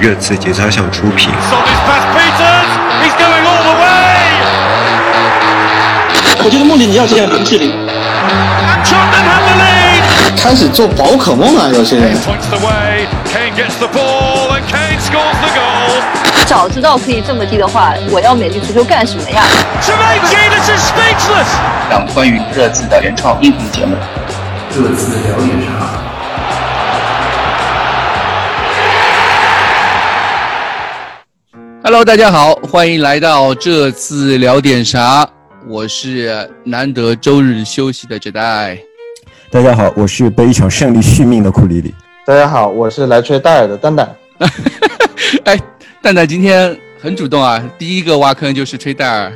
热刺节操项出品。我觉得穆里你要这样林志玲，开始做宝可梦啊，有些人。早知道可以这么低的话，我要美丽足球干什么呀？讲关于热刺的原创音频节目。热刺聊点啥？Hello，大家好，欢迎来到这次聊点啥。我是难得周日休息的 Jedi。大家好，我是被一场胜利续命的库里里。大家好，我是来吹戴尔的蛋蛋。哎。蛋蛋今天很主动啊，第一个挖坑就是吹戴尔，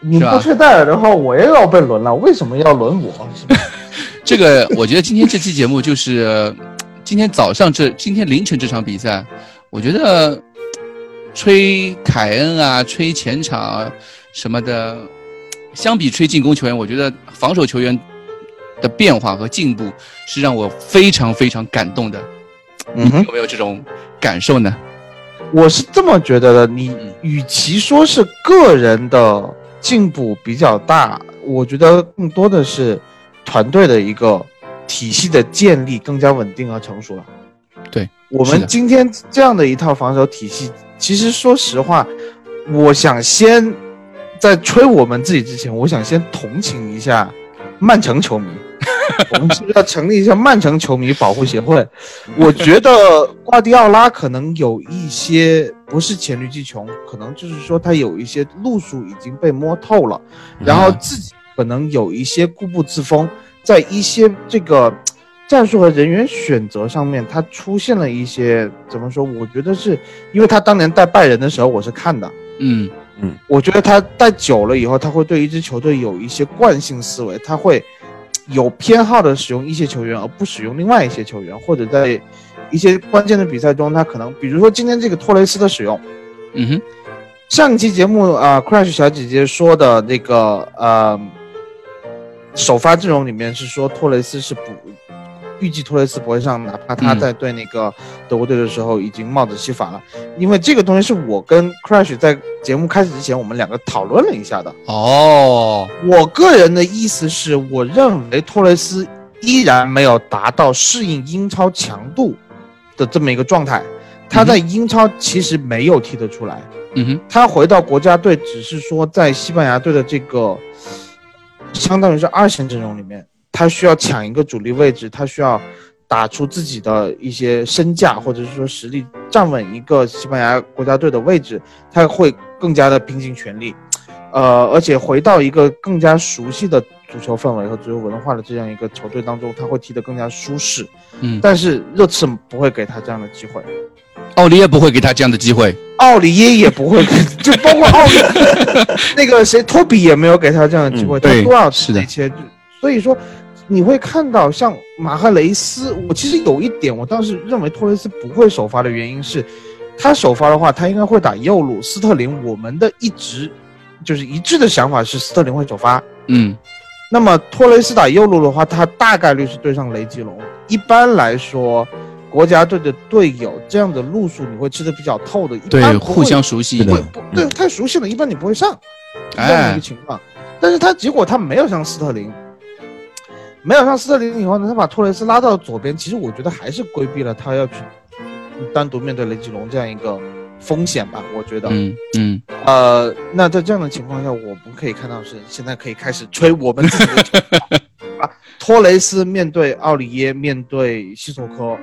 你不吹戴尔的话，我也要被轮了。为什么要轮我？这个我觉得今天这期节目就是今天早上这今天凌晨这场比赛，我觉得吹凯恩啊，吹前场啊什么的，相比吹进攻球员，我觉得防守球员的变化和进步是让我非常非常感动的。嗯哼，有没有这种感受呢？我是这么觉得的，你与其说是个人的进步比较大，我觉得更多的是团队的一个体系的建立更加稳定和成熟了。对我们今天这样的一套防守体系，其实说实话，我想先在吹我们自己之前，我想先同情一下曼城球迷。我们是不是要成立一下曼城球迷保护协会？我觉得瓜迪奥拉可能有一些不是黔驴技穷，可能就是说他有一些路数已经被摸透了，然后自己可能有一些固步自封，在一些这个战术和人员选择上面，他出现了一些怎么说？我觉得是因为他当年带拜仁的时候，我是看的，嗯嗯，我觉得他带久了以后，他会对一支球队有一些惯性思维，他会。有偏好的使用一些球员，而不使用另外一些球员，或者在一些关键的比赛中，他可能，比如说今天这个托雷斯的使用，嗯哼，上一期节目啊，Crash 小姐姐说的那个呃，首发阵容里面是说托雷斯是不。预计托雷斯不会上，哪怕他在对那个德国队的时候已经帽子戏法了。因为这个东西是我跟 Crash 在节目开始之前，我们两个讨论了一下的。哦，我个人的意思是，我认为托雷斯依然没有达到适应英超强度的这么一个状态。他在英超其实没有踢得出来。嗯哼，他回到国家队，只是说在西班牙队的这个，相当于是二线阵容里面。他需要抢一个主力位置，他需要打出自己的一些身价，或者是说实力，站稳一个西班牙国家队的位置，他会更加的拼尽全力，呃，而且回到一个更加熟悉的足球氛围和足球文化的这样一个球队当中，他会踢得更加舒适。嗯，但是热刺不会给他这样的机会，奥利耶不会给他这样的机会，奥利耶也不会，就 包括奥利，那个谁托比也没有给他这样的机会，对，多少是的，所以说。你会看到像马赫雷斯，我其实有一点，我当时认为托雷斯不会首发的原因是，他首发的话，他应该会打右路。斯特林，我们的一直就是一致的想法是斯特林会首发。嗯，那么托雷斯打右路的话，他大概率是对上雷吉隆。一般来说，国家队的队友这样的路数你会吃的比较透的，对，互相熟悉，对，太熟悉了，一般你不会上这样的一个情况。但是他结果他没有上斯特林。没有上斯特林以后呢，他把托雷斯拉到左边，其实我觉得还是规避了他要去单独面对雷吉隆这样一个风险吧。我觉得，嗯嗯，呃，那在这样的情况下，我们可以看到是现在可以开始吹我们自己的啊，托雷斯面对奥里耶，面对西索科，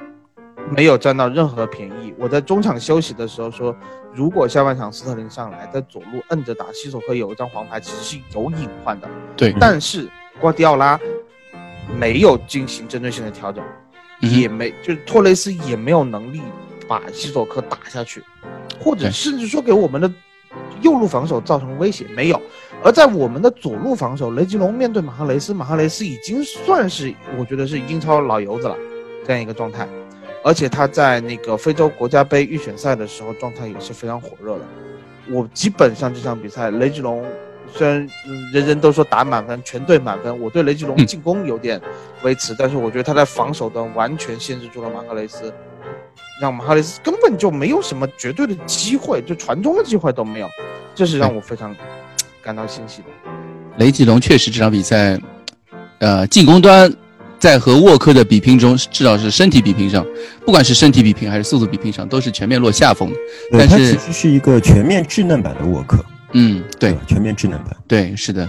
没有占到任何便宜。我在中场休息的时候说，如果下半场斯特林上来在左路摁着打，西索科有一张黄牌，其实是有隐患的。对，但是瓜迪奥拉。没有进行针对性的调整，也没就是托雷斯也没有能力把西索科打下去，或者甚至说给我们的右路防守造成威胁没有。而在我们的左路防守，雷吉隆面对马赫雷斯，马赫雷斯已经算是我觉得是英超老油子了，这样一个状态。而且他在那个非洲国家杯预选赛的时候状态也是非常火热的。我基本上这场比赛雷吉隆。虽然人人都说打满分，全队满分，我对雷吉隆进攻有点维持，但是我觉得他在防守端完全限制住了马克雷斯，让马哈雷斯根本就没有什么绝对的机会，就传中的机会都没有，这是让我非常感到欣喜的。雷吉隆确实这场比赛，呃，进攻端在和沃克的比拼中，至少是身体比拼上，不管是身体比拼还是速度比拼上，都是全面落下风的。但是其实是一个全面稚嫩版的沃克，嗯，对。全面智能的。对，是的，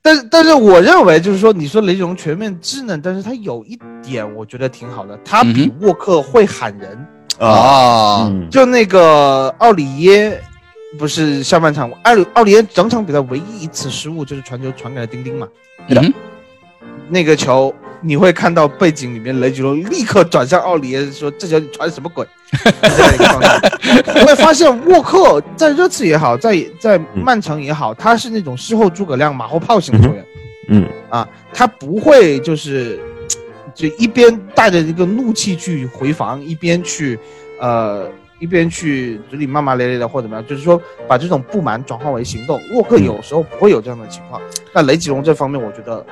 但是，但是我认为就是说，你说雷吉隆全面智能，但是他有一点我觉得挺好的，他比嗯沃克会喊人。啊，嗯，就那个奥里耶，不是下半场奥里奥里耶整场比赛唯一一次失误就是传球传给了丁丁嘛，对的嗯那个球你会看到背景里面雷吉隆立刻转向奥里耶说这球你传什么鬼？这样一个状态你会发现沃克在热刺也好，在在曼城也好，他是那种事后诸葛亮马后炮型的球员。嗯啊，他不会就是 就一边带着一个怒气去回防，一边去呃一边去嘴里骂骂咧咧的或怎么样，就是说把这种不满转化为行动。沃克有时候不会有这样的情况，那雷吉隆这方面我觉得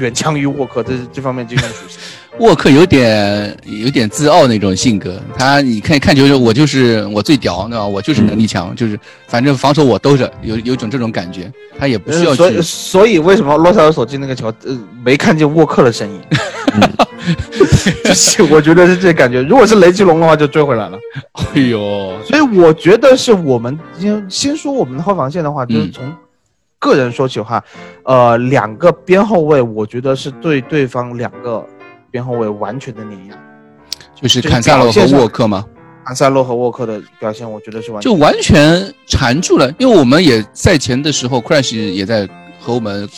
远强于沃克，这这方面这种属性。沃克有点有点自傲那种性格，他你看看球就我就是我最屌，对吧？我就是能力强，就是反正防守我兜着，有有种这种感觉，他也不需要呃所以。所以为什么洛塞尔索进那个球，呃，没看见沃克的身影？就是我觉得是这感觉。如果是雷吉隆的话，就追回来了。哎呦，所以我觉得是我们先先说我们的后防线的话，就是嗯从个人说起的话，呃，两个边后卫，我觉得是对对方两个边后卫完全的碾压。就是坎萨洛和沃克吗？坎塞洛和沃克的表现，我觉得是完全就完全缠住了。因为我们也赛前的时候，Crash 也在和我们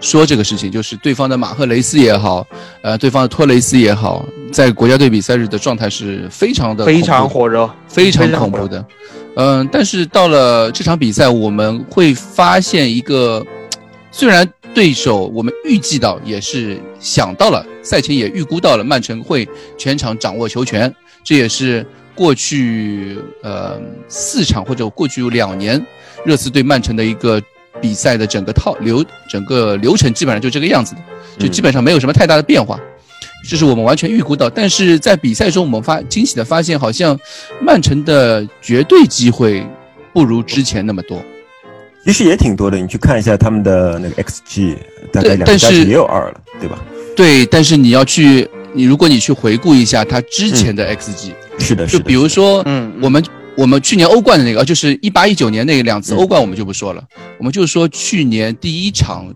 说这个事情，就是对方的马赫雷斯也好，呃，对方的托雷斯也好，在国家队比赛日的状态是非常的非常火热。非常恐怖的。嗯，但是到了这场比赛，我们会发现一个，虽然对手我们预计到也是想到了，赛前也预估到了曼城会全场掌握球权，这也是过去呃四场或者过去两年热刺对曼城的一个比赛的整个套流整个流程基本上就这个样子的，就基本上没有什么太大的变化。这是我们完全预估到，但是在比赛中，我们发惊喜的发现，好像曼城的绝对机会不如之前那么多。其实也挺多的。你去看一下他们的那个 XG，大概两但是加起也有二了，对吧？对，但是你要去，你如果你去回顾一下他之前的 XG，、是的，是的。就比如说，嗯我们我们去年欧冠的那个，呃就是一八一九年那两次嗯欧冠，我们就不说了，我们就说去年第一场，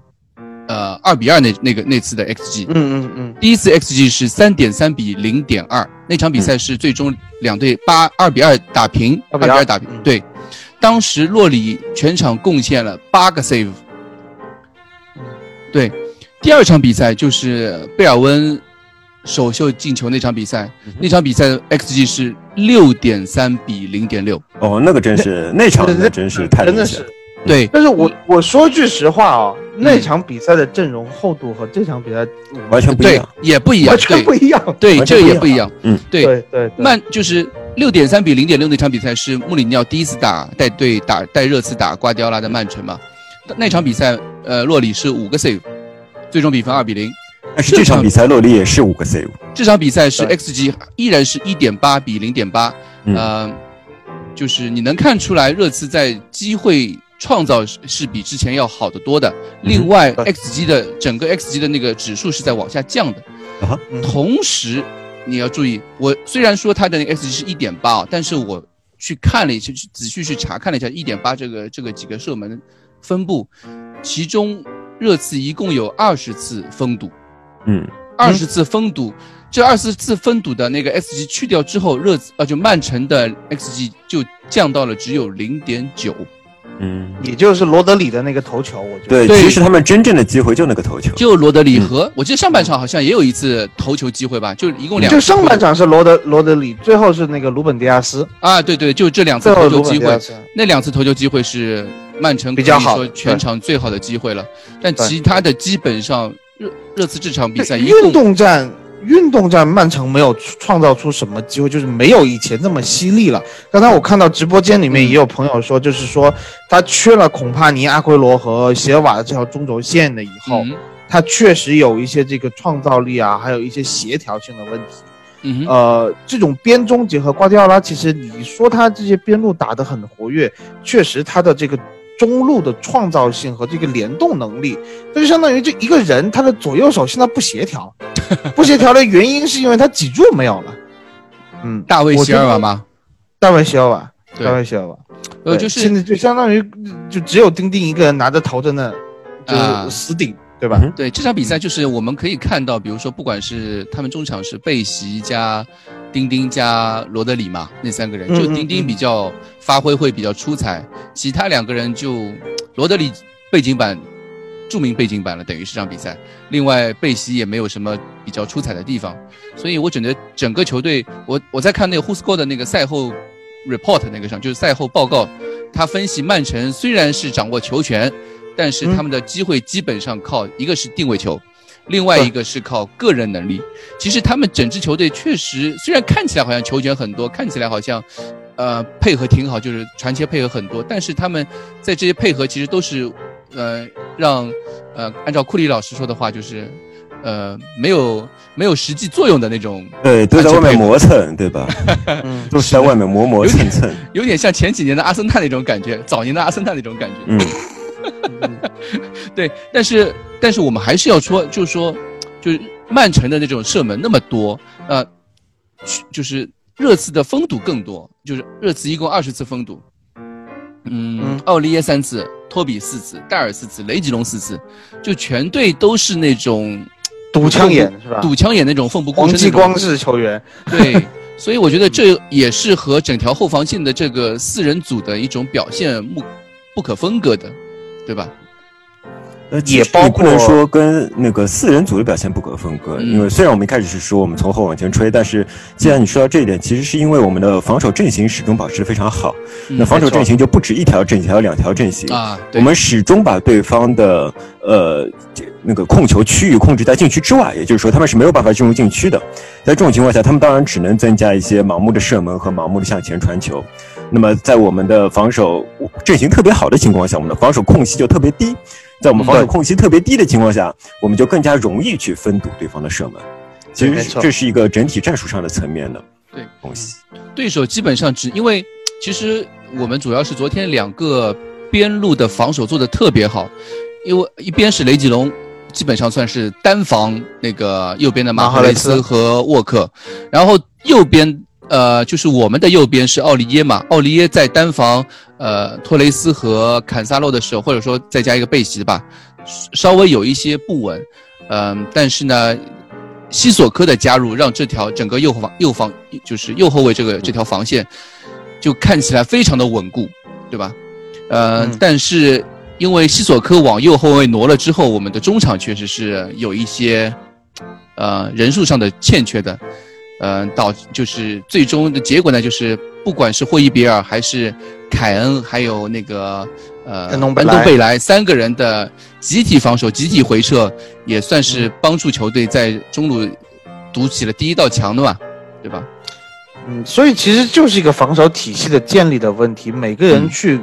呃，二比二那那个那次的 XG，、嗯嗯嗯，第一次 XG 是三点三比零点二，那场比赛是最终两队八二比二打平，2比2二比二打平嗯。对，当时洛里全场贡献了八个 save。对，第二场比赛就是贝尔温首秀进球那场比赛，那场比赛的 XG 是六点三比零点六。哦，那个真是那场那真是太真的是明显。。对，但是我我说句实话啊、那场比赛的阵容厚度和这场比赛完全不一样。，也不一样，完全对不一样。对，这也不一样。嗯，对，对曼就是六点三比零点六那场比赛是穆里尼奥第一次打带队打带热刺打瓜迪奥拉的曼城嘛？那场比赛，呃，洛里是五个 save，最终比分二比零。但是这场比赛洛里也是五个 save。这场比赛是 xg 依然是一点八比零点八，嗯呃，就是你能看出来热刺在机会创造是是比之前要好得多的。另外，xg 的整个 xg 的那个指数是在往下降的。啊同时，你要注意，我虽然说它的那个 xg 是一点八，但是我去看了一下，去仔细去查看了一下一点八这个这个几个射门分布，其中热刺一共有二十次封堵。嗯，二十次封堵，这二十次封堵的那个 xg 去掉之后，热刺呃就曼城的 xg 就降到了只有零点九。嗯，也就是罗德里的那个头球，我觉得。对，其实他们真正的机会就那个头球。就罗德里和、我记得上半场好像也有一次头球机会吧，就一共两就上半场是罗德罗德里，最后是那个鲁本迪亚斯，啊，对对，就这两次头球机会。那两次头球机会是曼城比较好可以说全场最好的机会了，但其他的基本上热热刺这场比赛一运动战，运动战，曼城没有创造出什么机会，就是没有以前那么犀利了。刚才我看到直播间里面也有朋友说，就是说他缺了孔帕尼、阿奎罗和席尔瓦的这条中轴线的以后，嗯他确实有一些这个创造力啊，还有一些协调性的问题。嗯，呃，这种边中结合，瓜迪奥拉其实你说他这些边路打得很活跃，确实他的这个中路的创造性和这个联动能力，这就相当于这一个人他的左右手现在不协调，不协调的原因是因为他脊柱没有了。嗯，大卫席我觉得尔瓦吗？大卫席尔瓦，大卫席尔瓦，呃，就是现在就相当于就只有丁丁一个人拿着头在那，啊。就死顶，对吧？嗯对这场比赛，就是我们可以看到，比如说，不管是他们中场是贝席加丁丁加罗德里嘛，那三个人，就丁丁嗯比较发挥会比较出彩，其他两个人就罗德里背景板。著名背景板了，等于是这场比赛。另外，贝席也没有什么比较出彩的地方，所以我整个整个球队，我我在看那个 Who Score 的那个赛后 report 那个上，就是赛后报告，他分析曼城虽然是掌握球权，但是他们的机会基本上靠一个是定位球，另外一个是靠个人能力。其实他们整支球队确实虽然看起来好像球权很多，看起来好像呃配合挺好，就是传切配合很多，但是他们在这些配合其实都是呃让呃按照库里老师说的话就是。呃，没有没有实际作用的那种，对，都在外面磨蹭，对吧？嗯，都是在外面磨磨蹭蹭。有点像前几年的阿森纳那种感觉，早年的阿森纳那种感觉。嗯，对，但是但是我们还是要说，就是说，就是曼城的那种射门那么多，呃，就是热刺的封堵更多，就是热刺一共二十次封堵，嗯嗯，奥利耶三次，托比四次，戴尔四次，雷吉隆四次，就全队都是那种堵枪眼是吧？堵枪眼那种奋不顾身那种继光式球员，对，所以我觉得这也是和整条后防线的这个四人组的一种表现不不可分割的，对吧？呃，也包不能括说跟那个四人组的表现不可分割，嗯因为虽然我们一开始是说我们从后往前吹，但是既然你说到这一点，其实是因为我们的防守阵型始终保持的非常好。嗯那防守阵型就不止一条阵型，还有两条阵型。啊，对我们始终把对方的呃这那个控球区域控制在禁区之外，也就是说他们是没有办法进入禁区的。在这种情况下，他们当然只能增加一些盲目的射门和盲目的向前传球。那么在我们的防守阵型特别好的情况下，我们的防守空隙就特别低。在我们防守空隙特别低的情况下，我们就更加容易去分堵对方的射门。其实这是一个整体战术上的层面的对东西。对手基本上只因为其实我们主要是昨天两个边路的防守做的特别好，因为一边是雷吉隆，基本上算是单防那个右边的马赫雷斯和沃克，然后右边呃就是我们的右边是奥利耶嘛，奥利耶在单防呃托雷斯和坎萨洛的时候，或者说再加一个贝席吧，稍微有一些不稳，嗯、但是呢。西索科的加入，让这条整个右后防右防就是右后卫这个这条防线，就看起来非常的稳固，对吧？呃，嗯但是因为西索科往右后卫挪了之后，我们的中场确实是有一些呃人数上的欠缺的，呃，导就是最终的结果呢，就是不管是霍伊比尔还是凯恩，还有那个呃恩东贝莱贝莱三个人的集体防守、集体回撤，也算是帮助球队在中路堵起了第一道墙的嘛，对吧？嗯，所以其实就是一个防守体系的建立的问题，每个人嗯去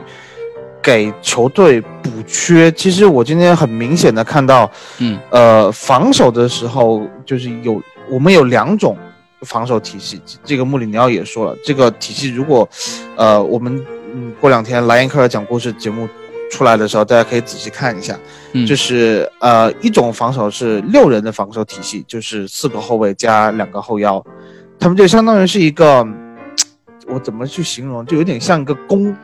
给球队补缺。其实我今天很明显的看到，嗯，呃，防守的时候就是有我们有两种防守体系，这个穆里尼奥也说了，这个体系如果，呃，我们嗯过两天莱因克尔讲故事节目出来的时候，大家可以仔细看一下，嗯就是呃一种防守是六人的防守体系，就是四个后卫加两个后腰，他们就相当于是一个，我怎么去形容，就有点像一个弓。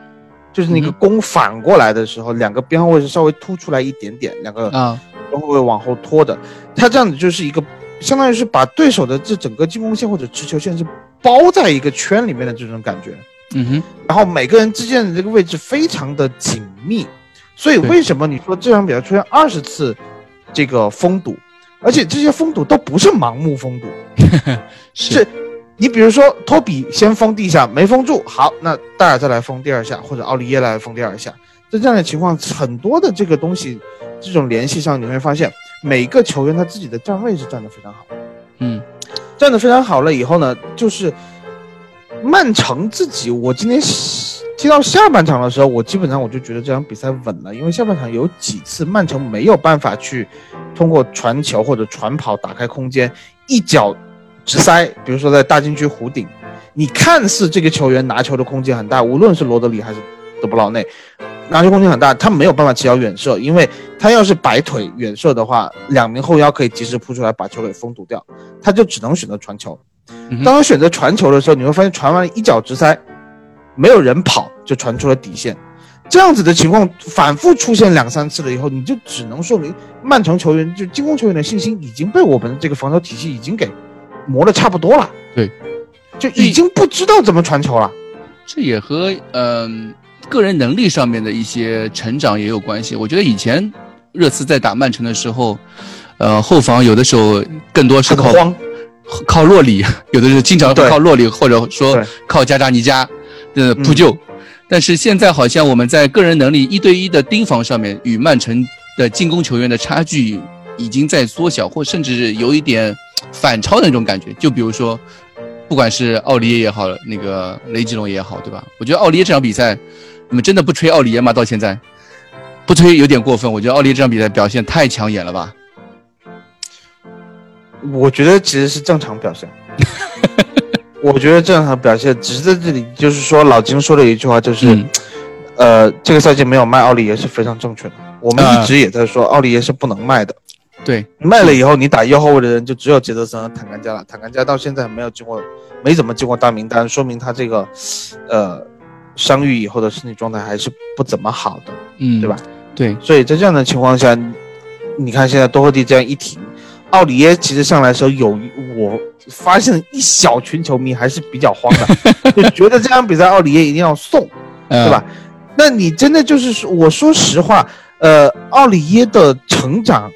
就是那个嗯弓反过来的时候，两个边后卫是稍微凸出来一点点，两个啊，中后卫往后拖的，他这样子就是一个，相当于是把对手的这整个进攻线或者持球线是包在一个圈里面的这种感觉。嗯哼，然后每个人之间的这个位置非常的紧密，所以为什么你说这场比赛出现二十次这个封堵，而且这些封堵都不是盲目封堵，是你比如说托比先封第一下没封住，好，那戴尔再来封第二下，或者奥利耶来封第二下，在这样的情况，很多的这个东西，这种联系上你会发现，每个球员他自己的站位是站得非常好。嗯站得非常好了以后呢，就是曼城自己，我今天踢到下半场的时候，我基本上我就觉得这场比赛稳了，因为下半场有几次曼城没有办法去通过传球或者传跑打开空间，一脚直塞，比如说在大禁区弧顶，你看似这个球员拿球的空间很大，无论是罗德里还是德布劳内，拿球空间很大，他没有办法起脚远射，因为他要是摆腿远射的话，两名后腰可以及时扑出来把球给封堵掉，他就只能选择传球。嗯当他选择传球的时候，你会发现传完一脚直塞，没有人跑就传出了底线。这样子的情况反复出现两三次了以后，你就只能说明曼城球员就进攻球员的信心已经被我们这个防守体系已经给磨得差不多了。对，就已经不知道怎么传球了。这也和嗯、个人能力上面的一些成长也有关系。我觉得以前热刺在打曼城的时候，呃，后防有的时候更多是靠很慌，靠洛里，有的是经常靠洛里，或者说靠加扎尼加的扑救。但是现在好像我们在个人能力一对一的盯防上面，与曼城的进攻球员的差距已经在缩小，或甚至有一点反超的那种感觉。就比如说，不管是奥利耶也好，那个雷吉隆也好，对吧？我觉得奥利耶这场比赛，你们真的不吹奥利耶吗？到现在不吹有点过分。我觉得奥利耶这场比赛表现太抢眼了吧？我觉得其实是正常表现。我觉得正常表现，只是在这里就是说，老金说的一句话就是，嗯呃，这个赛季没有卖奥利耶是非常正确的。我们啊一直也在说，奥利耶是不能卖的。对，卖了以后，你打右后卫的人就只有杰德森和坦甘加了。坦甘加到现在没有进过，没怎么进过大名单，说明他这个，呃，伤愈以后的身体状态还是不怎么好的。嗯，对吧？对，所以在这样的情况下，你看现在多赫蒂这样一停，奥里耶其实上来的时候有我发现一小群球迷还是比较慌的，就 觉得这场比赛奥里耶一定要送，对对吧？？那你真的就是说，我说实话，呃，奥里耶的成长，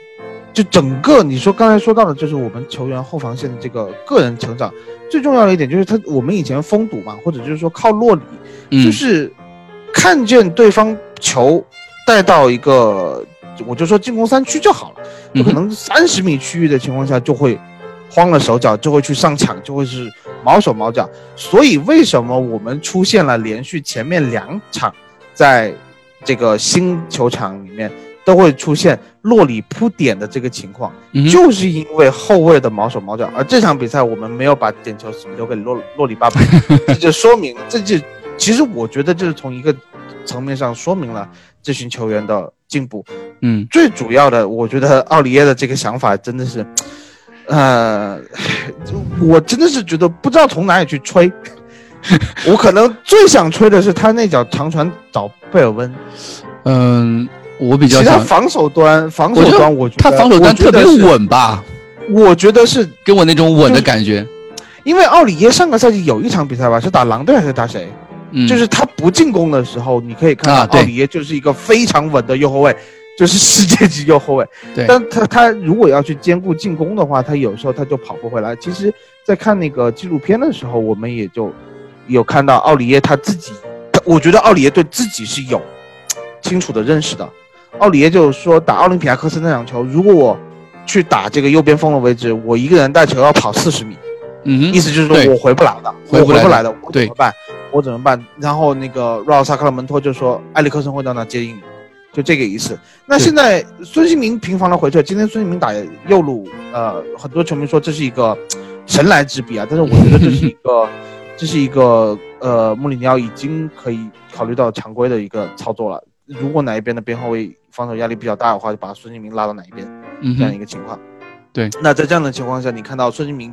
就整个你说刚才说到的，就是我们球员后防线的这个个人成长，最重要的一点就是他我们以前封堵嘛，或者就是说靠落里，嗯就是看见对方球带到一个，我就说进攻三区就好了，可能三十米区域的情况下就会慌了手脚，就会去上抢，就会是毛手毛脚。所以为什么我们出现了连续前面两场在这个新球场里面都会出现落里扑点的这个情况？嗯就是因为后卫的毛手毛脚，而这场比赛我们没有把点球留给洛洛里巴巴，这就说明这就其实我觉得就是从一个层面上说明了这群球员的进步。嗯最主要的，我觉得奥里耶的这个想法真的是，呃，我真的是觉得不知道从哪里去吹。我可能最想吹的是他那脚长传找贝尔温，嗯，我比较想，其他防守端防守端我觉得他防守端特别稳吧，我觉得是给我那种稳的感觉。因为奥里耶上个赛季有一场比赛吧，是打狼队还是打谁？嗯，就是他不进攻的时候，你可以看到奥里耶就是一个非常稳的右后卫，就是世界级右后卫。对但他他如果要去兼顾进攻的话，他有时候他就跑不回来。其实，在看那个纪录片的时候，我们也就有看到奥里耶他自己，我觉得奥里耶对自己是有清楚的认识的。奥里耶就是说，打奥林匹亚科斯那场球，如果我去打这个右边锋的位置，我一个人带球要跑四十米，嗯意思就是说我回不来的，回不来的我回不来的，我怎么办？我怎么办？然后那个若奥萨克拉门托就说埃里克森会到那接应你，就这个意思。那现在孙兴民频繁的回撤，今天孙兴民打右路，呃，很多球迷说这是一个神来之笔啊，但是我觉得这是一个，这是一个呃穆里尼奥已经可以考虑到常规的一个操作了。如果哪一边的边后卫防守压力比较大的话，就把孙兴民拉到哪一边。嗯这样一，个情况。对，那在这样的情况下，你看到孙兴民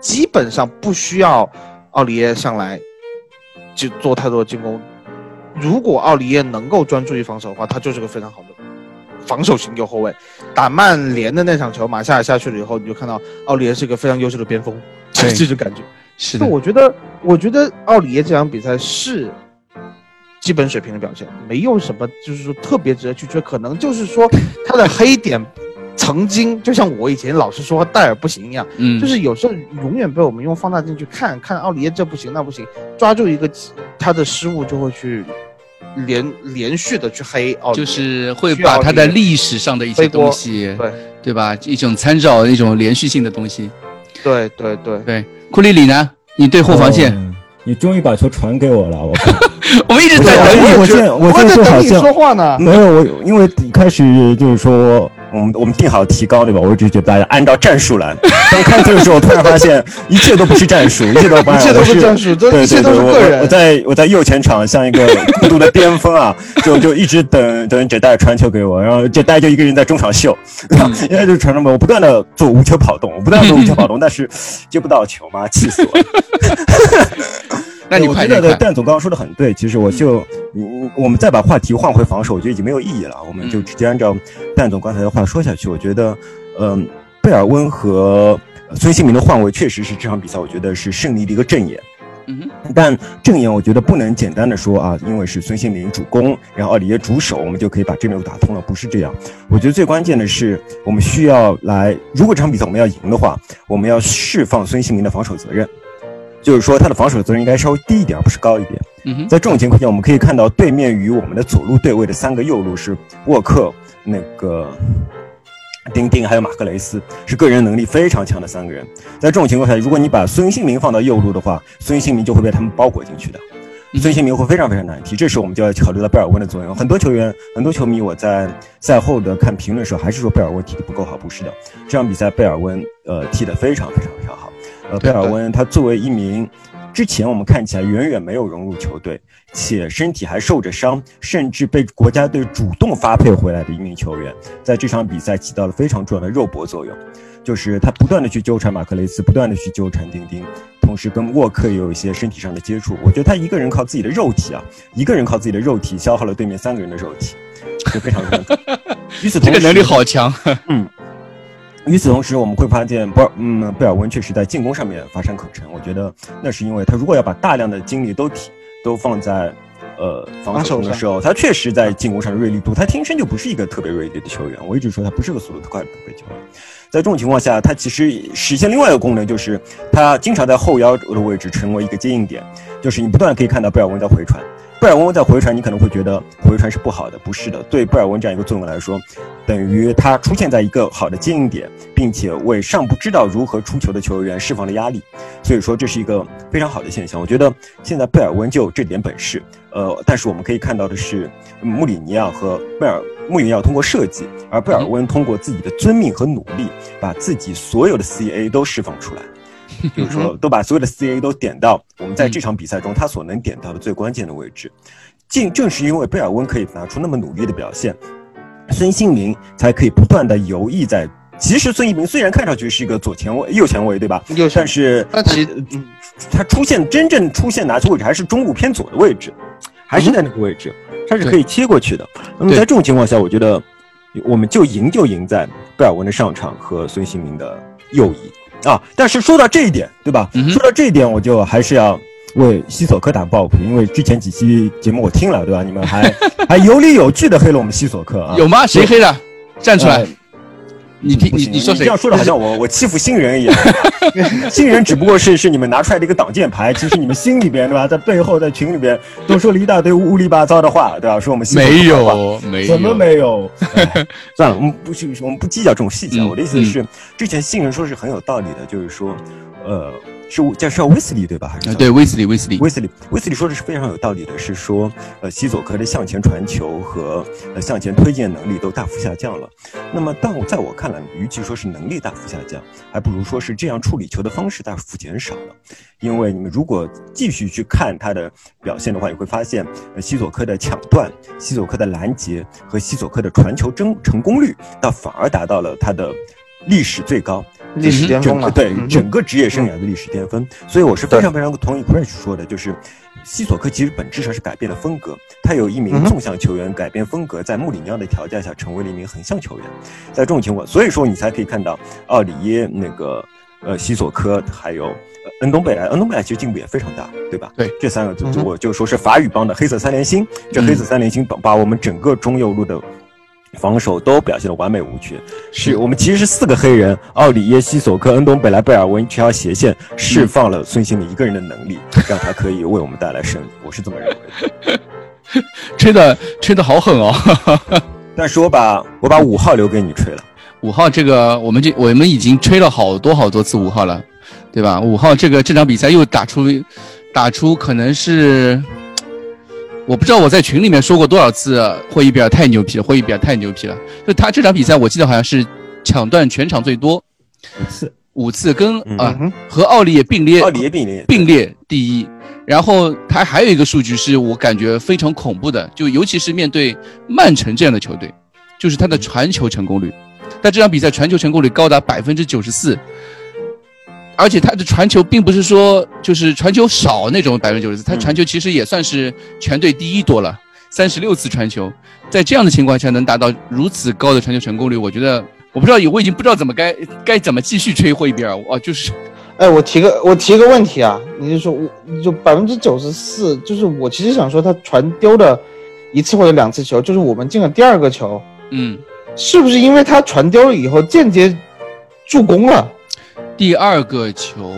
基本上不需要奥里耶上来就做太多的进攻。如果奥里耶能够专注于防守的话，他就是个非常好的防守型右后卫。打曼联的那场球，马夏尔下去了以后，你就看到奥里耶是一个非常优秀的边锋，这种感觉。是的，我觉得，我觉得奥里耶这场比赛是基本水平的表现，没有什么就是说特别值得去吹，可能就是说 他的黑点曾经就像我以前老是说戴尔不行一样，嗯，就是有时候永远被我们用放大镜去看看奥里耶这不行那不行，抓住一个他的失误就会去连连续的去黑奥，就是会把他的历史上的一些东西，对对吧？一种参照，一种连续性的东西。对对对，对，库里里呢？你对后防线，哦你终于把球传给我了，我靠！我们一直在等你。我现我在等你说像话呢。没有我，因为一开始就是说我们我们定好提高对吧？我一直觉得大家按照战术来。当开球的时候，我突然发现一切都不是战术，一切都不 一切都是战术，都对一切都是对对个人。我我在我在右前场像一个孤独的巅峰啊，就就一直等等这代传球给我，然后这代就一个人在中场秀，因为就是传中门，我不断的做无球跑动，我不断的做无球跑动，但是接不到球嘛，气死我了。那你我觉得快点快，蛋总刚刚说的很对，其实我就，嗯，我们再把话题换回防守，我觉得已经没有意义了，我们就直接按照蛋总刚才的话说下去。我觉得，嗯、贝尔温和孙兴民的换位确实是这场比赛，我觉得是胜利的一个正言。嗯，但正言我觉得不能简单的说啊，因为是孙兴民主攻，然后奥里耶主守，我们就可以把这边路打通了，不是这样。我觉得最关键的是，我们需要来，如果这场比赛我们要赢的话，我们要释放孙兴民的防守责任，就是说他的防守责任应该稍微低一点，而不是高一点。嗯哼，在这种情况下，我们可以看到对面与我们的左路对位的三个右路是沃克、那个丁丁还有马克雷斯，是个人能力非常强的三个人。在这种情况下，如果你把孙兴民放到右路的话，孙兴民就会被他们包裹进去的。孙兴民会非常非常难踢，这时候我们就要考虑到贝尔温的作用。很多球员、很多球迷，我在赛后的看评论的时候，还是说贝尔温踢得不够好。不是的，这场比赛贝尔温呃踢得非常非常非常好。呃，贝尔温他作为一名之前我们看起来远远没有融入球队，且身体还受着伤，甚至被国家队主动发配回来的一名球员，在这场比赛起到了非常重要的肉搏作用。就是他不断的去纠缠马克雷斯，不断的去纠缠丁丁，同时跟沃克也有一些身体上的接触。我觉得他一个人靠自己的肉体啊，一个人靠自己的肉体消耗了对面三个人的肉体，就非常非常。与此同时，这个能力好强。与此同时，我们会发现博尔，嗯，贝尔温确实在进攻上面乏善可陈。我觉得那是因为他如果要把大量的精力都提都放在呃防守的时候，他确实在进攻上的锐利度，他天生就不是一个特别锐利的球员。我一直说他不是个速度特快的特别球员。在这种情况下，他其实实现另外一个功能，就是他经常在后腰的位置成为一个接应点，就是你不断可以看到贝尔温在回传。贝尔温在回传，你可能会觉得回传是不好的，不是的。对贝尔温这样一个作用来说，等于他出现在一个好的接应点，并且为尚不知道如何出球的球员释放了压力。所以说这是一个非常好的现象。我觉得现在贝尔温就这点本事，呃，但是我们可以看到的是，穆里尼奥和贝尔穆里尼奥通过设计，而贝尔温通过自己的遵命和努力，把自己所有的 CA 都释放出来。就是说，都把所有的 CA 都点到我们在这场比赛中他所能点到的最关键的位置。正正是因为贝尔温可以拿出那么努力的表现，孙兴民才可以不断的游弋在。其实孙一鸣虽然看上去是一个左前卫、右前卫，对吧？右前但是他他出现真正出现拿球位置还是中路偏左的位置，还是在那个位置，他是可以切过去的。那么在这种情况下，我觉得我们就赢就赢在贝尔温的上场和孙兴民的右移。啊，但是说到这一点，对吧？嗯说到这一点，我就还是要为西索科打抱不平，因为之前几期节目我听了，对吧？你们还 还有理有据的黑了我们西索科啊，有吗？谁黑的？站出来呃！你听你你说谁这样？说的好像我我欺负新人一样，新人只不过是是你们拿出来的一个挡箭牌，其实你们心里边对吧，在背后在群里边都说了一大堆乌里八糟的话，对吧？说我们新人没有，没有，怎么没有？哎算了，我们不去，我们不计较这种细节。嗯我的意思是，之前新人说是很有道理的，就是说，呃，是叫是叫威斯利对吧？还是啊，对，威斯利，威斯利，威斯利，威斯利说的是非常有道理的，是说，呃，西索科的向前传球和呃向前推进能力都大幅下降了。那么，但我在我看来，与其说是能力大幅下降，还不如说是这样处理球的方式大幅减少了。因为你们如果继续去看他的表现的话，你会发现，呃，西索科的抢断、西索科的拦截和西索科的传球争成功率，倒反而达到了他的历史最高。历史巅峰了。对嗯整个职业生涯的历史巅峰，所以我是非常非常同意 Crash 说的，就是西索科其实本质上是改变了风格，他有一名纵向球员改变风格，在穆里尼奥的调教下成为了一名横向球员，在这种情况，所以说你才可以看到奥里耶那个呃西索科还有。呃恩东贝莱，恩东贝莱其实进步也非常大，对吧？对，这三个就嗯我就说是法语帮的黑色三连星，这嗯黑色三连星把把我们整个中右路的防守都表现得完美无缺。是我们其实是四个黑人，奥里耶、西索科、恩东贝莱、贝尔温这条斜线释放了孙兴民一个人的能力，让他可以为我们带来胜利。我是这么认为的。吹的吹的好狠哦！但是我把我把五号留给你吹了，五号这个，我们这我们已经吹了好多好多次五号了，对吧？五号这个这场比赛又打出，打出可能是，我不知道我在群里面说过多少次，霍伊比尔太牛皮了，霍伊比尔太牛皮了。就他这场比赛，我记得好像是抢断全场最多，五次，五次，跟嗯啊、哼和奥利也并列，奥利也并列，并列第一。然后他还有一个数据是我感觉非常恐怖的，就尤其是面对曼城这样的球队，就是他的传球成功率。但这场比赛传球成功率高达百分之九十四，而且他的传球并不是说就是传球少那种百分之九十四，他传球其实也算是全队第一多了，三十六次传球，在这样的情况下能达到如此高的传球成功率，我觉得我不知道，我已经不知道怎么该该怎么继续吹霍伊比尔，哇，就是哎，我提个我提个问题啊，你就说我你就百分之九十四，就是我其实想说他传丢的一次或者两次球，就是我们进了第二个球，嗯。是不是因为他传丢了以后间接助攻了？第二个球，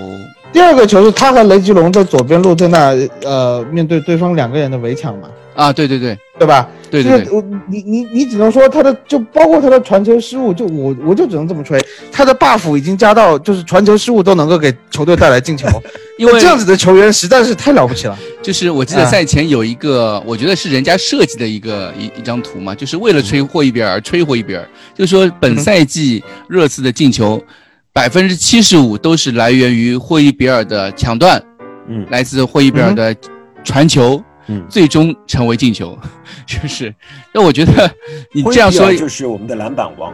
第二个球是他和雷吉隆在左边路在那呃面对对方两个人的围抢嘛，啊，对对对。对吧？对对对，就是我你你你只能说他的就包括他的传球失误，就我我就只能这么吹，他的 buff 已经加到就是传球失误都能够给球队带来进球，因为这样子的球员实在是太了不起了。就是我记得啊赛前有一个，我觉得是人家设计的一个一一张图嘛，就是为了吹霍伊比尔而吹霍伊比尔，就说本赛季热刺的进球百分之七十五都是来源于霍伊比尔的抢断，嗯来自霍伊比尔的传球，嗯最终成为进球，就是。那我觉得你这样说就是我们的篮板王，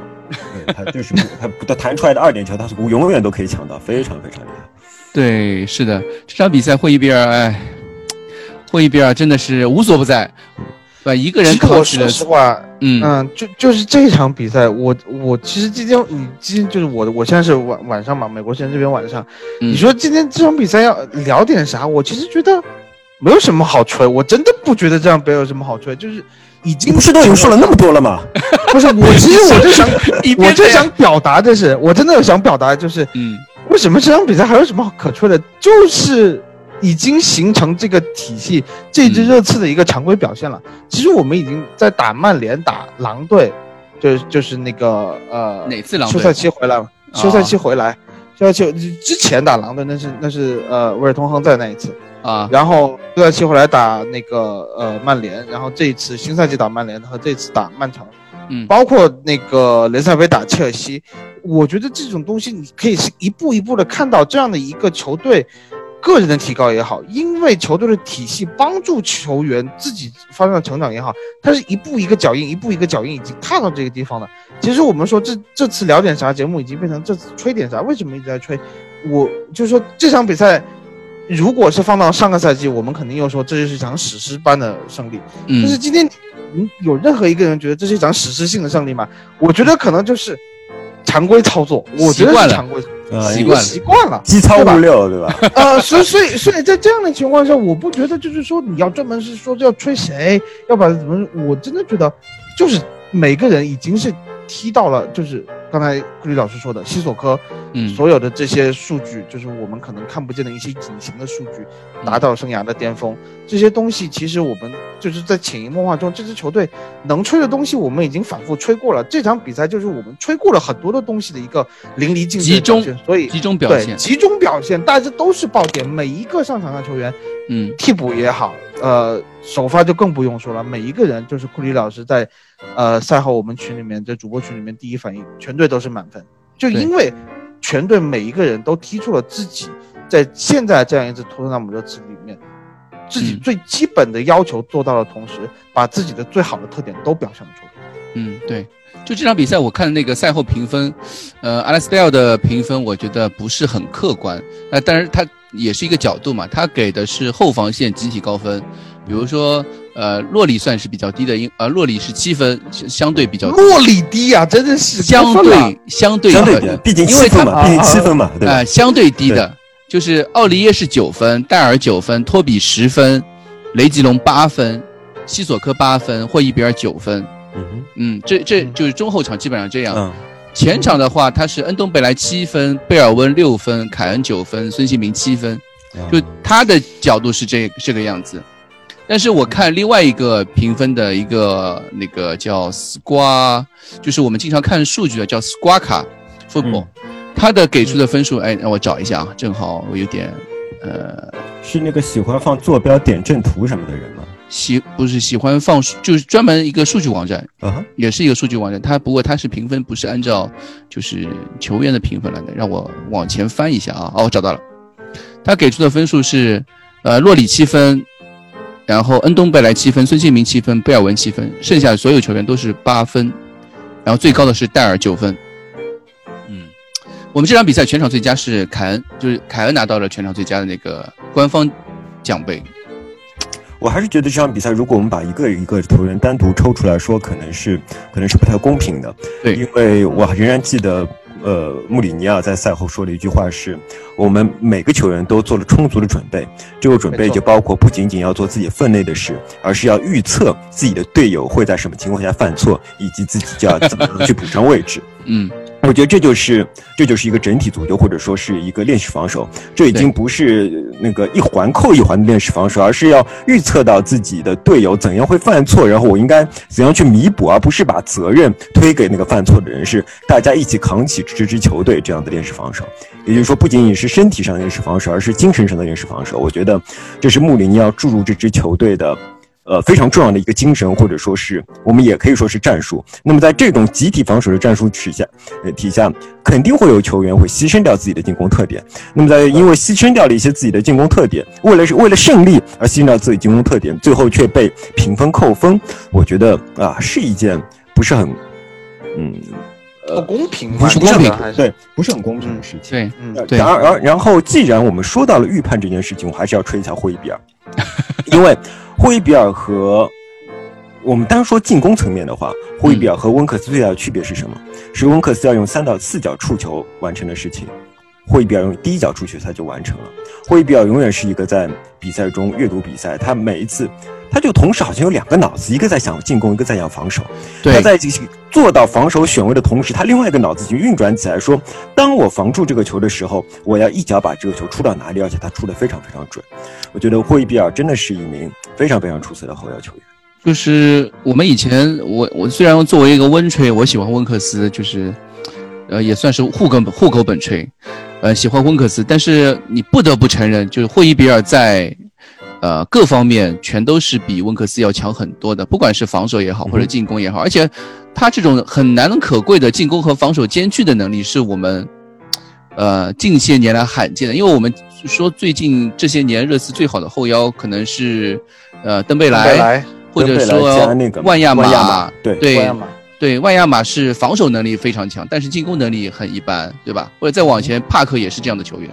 对他就是 他他弹出来的二点球，他是永远都可以抢到，非常非常厉害。对，是的，这场比赛霍伊比尔，哎，霍伊比尔真的是无所不在，把一个人其实我说扛起了，实话，嗯嗯，就就是这场比赛，我我其实今天你今天就是我我现在是晚晚上嘛，美国时间这边晚上，嗯你说今天这场比赛要聊点啥？我其实觉得没有什么好吹，我真的不觉得这场比赛有什么好吹，就是已经不是都已经说了那么多了吗？不是我，其实我 就想我就想表达的是，我真的想表达就是，嗯为什么这场比赛还有什么可吹的？就是已经形成这个体系，这支嗯。热刺的一个常规表现了。其实我们已经在打曼联、打狼队，就是就是那个呃哪次狼队？休赛期回来嘛，休赛期回来，休赛期之前打狼队那是那是呃威尔通亨在那一次，啊，然后休赛期回来打那个呃曼联，然后这一次新赛季打曼联和这次打曼城，嗯。包括那个联赛杯打切尔西，我觉得这种东西你可以是一步一步的看到这样的一个球队个人的提高也好，因为球队的体系帮助球员自己发生成长也好，他是一步一个脚印，一步一个脚印已经踏到这个地方了。其实我们说这这次聊点啥节目已经变成这次吹点啥，为什么一直在吹？我就是说这场比赛。如果是放到上个赛季，我们肯定又说这就是一场史诗般的胜利。嗯但是今天，你有任何一个人觉得这是一场史诗性的胜利吗？我觉得可能就是常规操作，我觉得习惯了是常规，啊习惯了。习惯了，机操对吧？物六，对吧？呃，所以所以所以在这样的情况下，我不觉得就是说你要专门是说要吹谁，要把怎么，我真的觉得就是每个人已经是踢到了，就是刚才库里老师说的西索科，嗯。所有的这些数据，就是我们可能看不见的一些隐形的数据，达到生涯的巅峰。这些东西其实我们就是在潜移默化中，这支球队能吹的东西，我们已经反复吹过了。这场比赛就是我们吹过了很多的东西的一个淋漓尽致的集中所以集中表现，对集中表现，大家都是爆点，每一个上场的球员，嗯。替补也好，呃，首发就更不用说了，每一个人就是库里老师在，呃，赛后我们群里面，在主播群里面第一反应，全队都是满分，就因为全队每一个人都踢出了自己在现在这样一支托特纳姆热刺里面。自己嗯最基本的要求做到了，同时把自己的最好的特点都表现了出来。嗯，对。就这场比赛，我看那个赛后评分，呃，阿拉斯戴尔的评分，我觉得不是很客观。那但是，他也是一个角度嘛，他给的是后防线集体高分，比如说，呃，洛里算是比较低的，因呃，洛里是七分，相对比较低洛里低啊、真的是相对相对相对的低，毕竟因为他七分嘛，毕竟七分嘛，对吧？呃，？相对低的，就是奥利耶是九分，戴尔九分，托比十分，雷吉隆八分，西索科八分，霍伊比尔九分。嗯哼。嗯，这这嗯。就是中后场基本上这样。嗯，前场的话，他是恩东贝莱七分，贝尔温六分，凯恩九分，孙兴民七分，就他的角度是这这个样子。但是我看另外一个评分的一个那个叫 Squa，就是我们经常看数据的叫 Squawka Football，、他的给出的分数，哎，让我找一下啊，正好我有点，呃，是那个喜欢放坐标点阵图什么的人吗？喜不是喜欢放，就是专门一个数据网站，啊哈，也是一个数据网站。它不过它是评分不是按照就是球员的评分来的，让我往前翻一下啊，哦，我找到了，他给出的分数是，呃，洛里七分，然后恩东贝莱七分，孙兴民七分，贝尔文七分，剩下的所有球员都是八分，然后最高的是戴尔九分。嗯，我们这场比赛全场最佳是凯恩，就是凯恩拿到了全场最佳的那个官方奖杯。我还是觉得这场比赛，如果我们把一个一个球员单独抽出来说，可能是可能是不太公平的。对因为我仍然记得，呃，穆里尼奥在赛后说了一句话是：我们每个球员都做了充足的准备，这个准备就包括不仅仅要做自己分内的事，而是要预测自己的队友会在什么情况下犯错，以及自己就要怎么样去补上位置。嗯，我觉得这就是这就是一个整体足球，或者说是一个练习防守。这已经不是那个一环扣一环的练习防守，而是要预测到自己的队友怎样会犯错，然后我应该怎样去弥补，而不是把责任推给那个犯错的人，是大家一起扛起这支球队这样的练习防守。也就是说，不仅仅是身体上的练习防守，而是精神上的练习防守。我觉得这是穆里尼奥注入这支球队的。呃，非常重要的一个精神，或者说是我们也可以说是战术。那么在这种集体防守的战术体下，呃体下，肯定会有球员会牺牲掉自己的进攻特点。那么在因为牺牲掉了一些自己的进攻特点，为了是为了胜利而牺牲掉自己进攻特点，最后却被评分扣分，我觉得啊是一件不是很，嗯，不公平嘛，不是不是这个很还是对，不是很公平的事情。对，嗯然而，然后，既然我们说到了预判这件事情，我还是要吹一下霍伊比尔，因为霍伊比尔和我们单说进攻层面的话，霍伊比尔和温克斯最大的区别是什么？是温克斯要用三到四脚触球完成的事情，霍伊比尔用第一脚触球他就完成了。霍伊比尔永远是一个在比赛中阅读比赛，他每一次他就同时好像有两个脑子，一个在想进攻，一个在想防守。他，在这个做到防守选位的同时，他另外一个脑子已经运转起来，说：当我防住这个球的时候，我要一脚把这个球出到哪里，而且他出的非常非常准。我觉得霍伊比尔真的是一名非常非常出色的后腰球员。就是我们以前，我我虽然作为一个温吹，我喜欢温克斯，就是，呃，也算是户口本户口本吹，呃，喜欢温克斯，但是你不得不承认，就是霍伊比尔在，呃，各方面全都是比温克斯要强很多的，不管是防守也好，或者进攻也好，而且他这种很难能可贵的进攻和防守兼具的能力，是我们，呃，近些年来罕见的，因为我们说最近这些年热刺最好的后腰可能是，呃，登贝莱。或者说那个万亚马对对万亚马对，万亚马是防守能力非常强，但是进攻能力很一般，对吧？或者再往前，帕克也是这样的球员，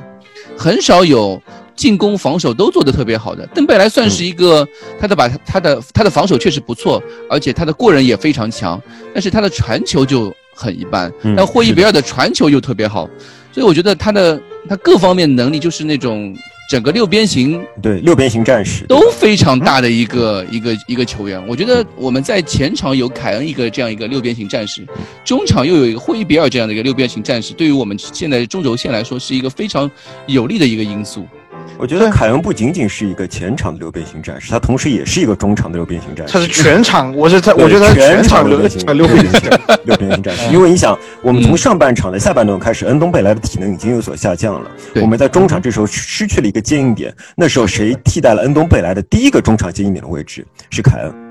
很少有进攻防守都做得特别好的。登贝莱算是一个，他的把他的他的防守确实不错，而且他的过人也非常强，但是他的传球就很一般。嗯但霍伊比尔的传球又特别好，所以我觉得他的他各方面能力就是那种整个六边形对，六边形战士都非常大的一个一个一个球员。我觉得我们在前场有凯恩一个这样一个六边形战士，中场又有一个霍伊比尔这样的一个六边形战士，对于我们现在中轴线来说是一个非常有利的一个因素。我觉得凯恩不仅仅是一个前场的六边形战士，他同时也是一个中场的六边形战士。他是全场，我是他，我觉得他是全场六六边形六边形。六边形战士。因为你想，我们从上半场的下半段开始，恩东贝莱的体能已经有所下降了。我们在中场这时候失去了一个接应点，那时候谁替代了恩东贝莱的第一个中场接应点的位置？是凯恩。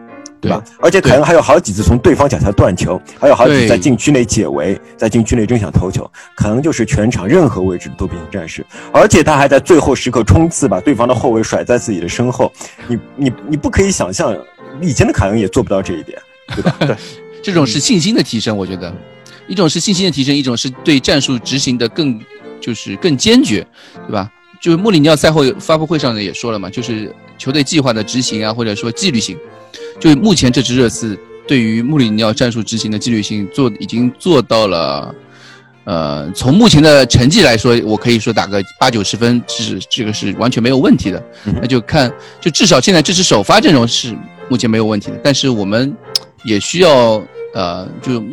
对吧？而且凯恩还有好几次从对方脚下断球，还有好几次在禁区内解围，在禁区内争抢头球，可能就是全场任何位置的多边形战士。而且他还在最后时刻冲刺，把对方的后卫甩在自己的身后。你你你不可以想象，以前的凯恩也做不到这一点，对吧？对，这种是信心的提升，我觉得，一种是信心的提升，一种是对战术执行的更就是更坚决，对吧？就是穆里尼奥赛后发布会上呢也说了嘛，就是球队计划的执行啊，或者说纪律性。就目前这支热刺对于穆里尼奥战术执行的纪律性做已经做到了，呃，从目前的成绩来说，我可以说打个八九十分，是这个是完全没有问题的。那就看，就至少现在这支首发阵容是目前没有问题的，但是我们也需要呃，就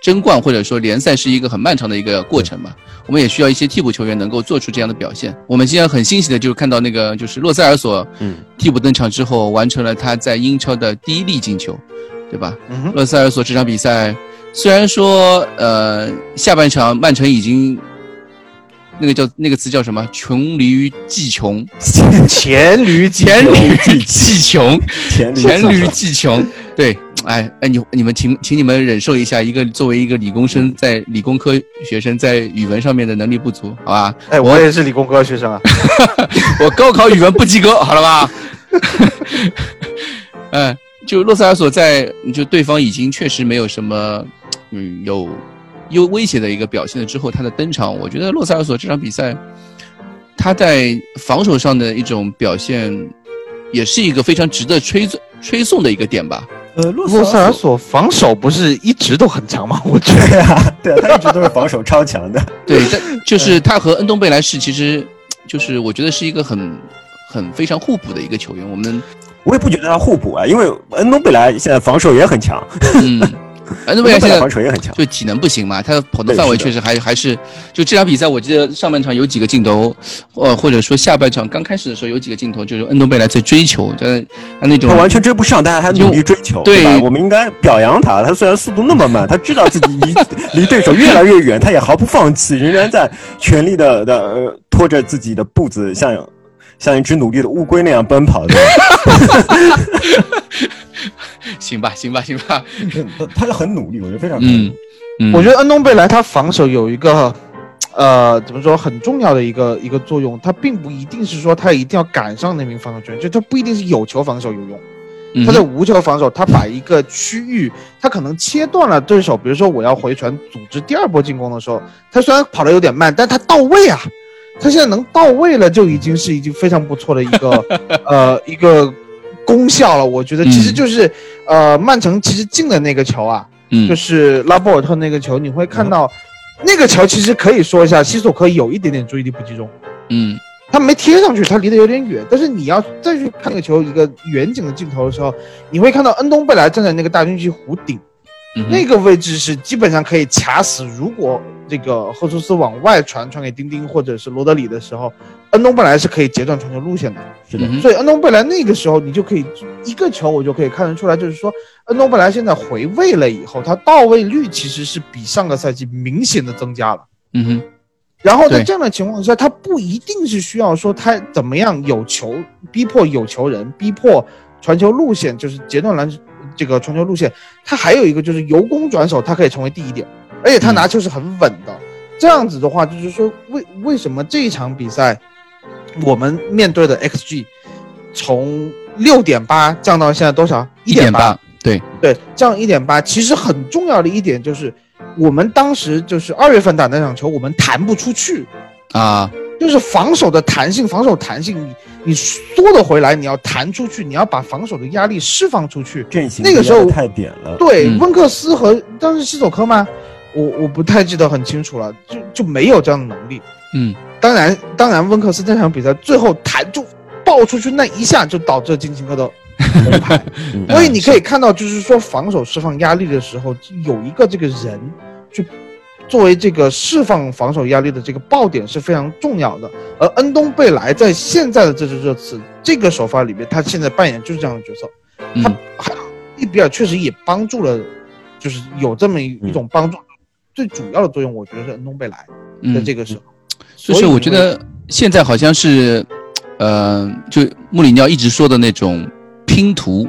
争冠或者说联赛是一个很漫长的一个过程嘛，我们也需要一些替补球员能够做出这样的表现。我们今天很欣喜的就是看到那个就是洛塞尔索，嗯，替补登场之后完成了他在英超的第一粒进球，对吧？洛塞尔索这场比赛虽然说呃下半场曼城已经那个叫那个词叫什么？穷 驴技穷，黔驴技黔驴技穷，黔驴黔驴技穷。对，哎哎，你你们请请你们忍受一下，一个作为一个理工生，在理工科学生在语文上面的能力不足，好吧？哎，我也是理工科学生啊。我 高考语文不及格，好了吧？嗯，就洛塞尔索在就对方已经确实没有什么嗯有有威胁的一个表现了之后，他的登场，我觉得洛塞尔索这场比赛他在防守上的一种表现，也是一个非常值得吹吹送的一个点吧。呃，洛洛塞尔索防守不是一直都很强吗？我觉得呀啊，对啊，他一直都是防守超强的。对，但 就是他和恩东贝莱是其实就是我觉得是一个很很非常互补的一个球员。我们我也不觉得他互补啊，因为恩东贝莱现在防守也很强，嗯，恩东贝莱现在防守也很强，就体能不行嘛，他跑的范围确实还还是就这场比赛，我记得上半场有几个镜头，呃，或者说下半场刚开始的时候有几个镜头，就是恩东贝莱在追求，在他那种他完全追不上，但是他努力追求，对吧？我们应该表扬他。他虽然速度那么慢，他知道自己离离对手越来越远，他也毫不放弃，仍然在全力的的、呃、拖着自己的步子，像像一只努力的乌龟那样奔跑的。行吧，行吧，行吧，他是很努力，我觉得非常嗯嗯，我觉得恩东贝莱他防守有一个，呃，怎么说很重要的一个一个作用，他并不一定是说他一定要赶上那名防守球员，就他不一定是有球防守有用，嗯他在无球防守，他把一个区域，他可能切断了对手，比如说我要回传组织第二波进攻的时候，他虽然跑得有点慢，但他到位啊，他现在能到位了，就已经是已经非常不错的一个 呃一个功效了。我觉得其实就是、呃曼城其实进的那个球啊，嗯就是拉波尔特那个球，你会看到那个球其实可以说一下，西索科有一点点注意力不集中。嗯他没贴上去，他离得有点远。但是你要再去看那个球一个远景的镜头的时候，你会看到恩东贝莱站在那个大禁区弧顶、嗯那个位置是基本上可以卡死。如果这个赫苏斯往外传传给丁丁或者是罗德里的时候，恩东贝莱是可以截断传球路线的。是的所以恩东贝莱那个时候你就可以一个球，我就可以看得出来，就是说恩东贝莱现在回位了以后，他到位率其实是比上个赛季明显的增加了。嗯哼然后在这样的情况下，他不一定是需要说他怎么样有球逼迫有球人，逼迫传球路线，就是截断篮这个传球路线。他还有一个就是由攻转守，他可以成为第一点，而且他拿球是很稳的。这样子的话，就是说为为什么这一场比赛我们面对的 XG 从六点八降到现在多少？一点点八，对，对，降一点八。其实很重要的一点就是，我们当时就是二月份打那场球，我们弹不出去，啊，就是防守的弹性，防守弹性，你你缩得回来，你要弹出去，你要把防守的压力释放出去。阵型那个时候太扁了。对，嗯温克斯和当时西索科吗？我我不太记得很清楚了，就就没有这样的能力。嗯当然，当然，温克斯这场比赛最后弹就爆出去那一下，就导致金琴科的红牌。嗯所以你可以看到，就是说防守释放压力的时候，有一个这个人去作为这个释放防守压力的这个爆点是非常重要的。而恩东贝莱在现在的这支热刺这个首发里面，他现在扮演就是这样的角色。他嗯还有利比尔确实也帮助了，就是有这么一一种帮助。最主要的作用，我觉得是恩东贝莱在嗯，这个时候。就是所以我觉得现在好像是，呃，就穆里尼奥一直说的那种拼图，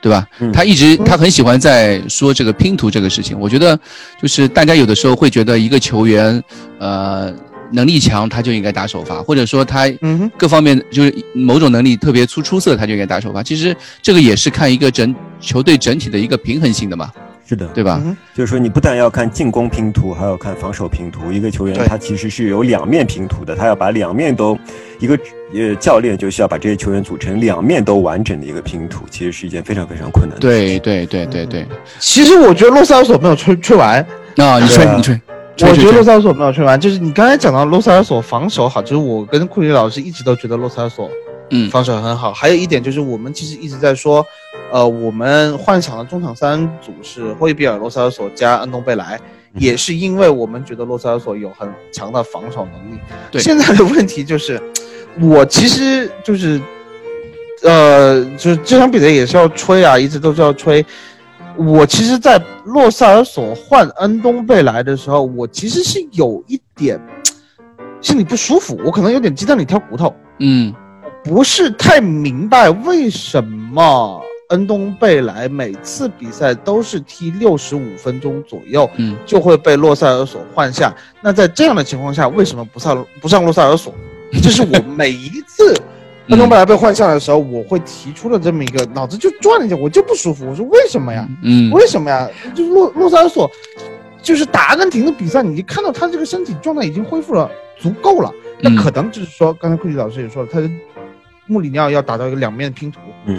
对吧？嗯他一直他很喜欢在说这个拼图这个事情。我觉得就是大家有的时候会觉得一个球员，呃，能力强他就应该打首发，或者说他嗯，各方面就是某种能力特别出出色，他就应该打首发。其实这个也是看一个整球队整体的一个平衡性的嘛，是的，对吧？嗯就是说你不但要看进攻拼图，还要看防守拼图。一个球员他其实是有两面拼图的，他要把两面都，一个呃教练就需要把这些球员组成两面都完整的一个拼图，其实是一件非常非常困难的。对对对对对。其实我觉得洛塞尔索没有吹吹完，啊，你吹啊你吹，我觉得洛塞尔索没有吹完。就是你刚才讲到洛塞尔索防守好，就是我跟库里老师一直都觉得洛塞尔索嗯防守很好。还有一点就是我们其实一直在说，呃，我们幻想的中场三组是霍伊比尔、洛塞尔索加安东贝莱，嗯也是因为我们觉得洛塞尔索有很强的防守能力。对现在的问题就是，我其实就是，呃，就是这场比赛也是要吹啊，一直都是要吹。我其实，在洛塞尔索换恩东贝莱的时候，我其实是有一点心里不舒服，我可能有点鸡蛋里挑骨头，嗯不是太明白为什么恩东贝莱每次比赛都是踢六十五分钟左右嗯就会被洛塞尔索换下。那在这样的情况下，为什么不上不上洛塞尔索？这是我每一次恩东贝莱被换下的时候，我会提出的这么一个脑子就转了一下，我就不舒服。我说为什么呀？嗯为什么呀？就是洛洛塞尔索，就是打阿根廷的比赛，你看到他这个身体状态已经恢复了足够了，那嗯可能就是说，刚才库里老师也说了，他的穆里尼奥要打造一个两面拼图嗯，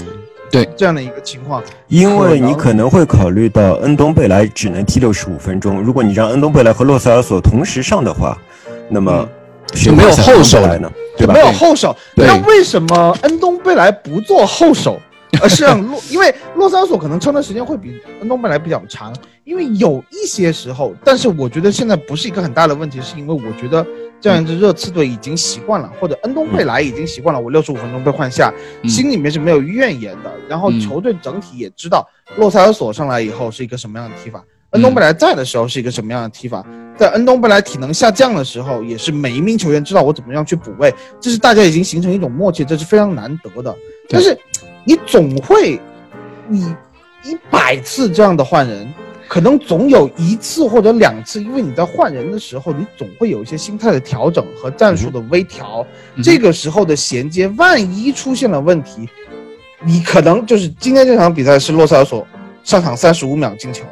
这样的一个情况。因为你可能会考虑到恩东贝莱只能踢六十五分钟，如果你让恩东贝莱和洛塞尔索同时上的话，那么谁就没有后手恩东贝莱呢？对吧没？有后手，那为什么恩东贝莱不做后手，而是让洛？因为洛塞尔索可能撑的时间会比恩东贝莱比较长，因为有一些时候，但是我觉得现在不是一个很大的问题，是因为我觉得这样一支热刺队已经习惯了，或者恩东贝莱已经习惯了，我六十五分钟被换下，嗯心里面是没有怨言的。然后嗯球队整体也知道洛塞尔索上来以后是一个什么样的踢法，恩东贝莱在的时候是一个什么样的踢法。在恩东贝莱体能下降的时候，也是每一名球员知道我怎么样去补位，这是大家已经形成一种默契，这是非常难得的。但是你总会，你一百次这样的换人，可能总有一次或者两次，因为你在换人的时候，你总会有一些心态的调整和战术的微调。嗯这个时候的衔接，万一出现了问题，你可能就是今天这场比赛是洛塞尔索上场三十五秒进球，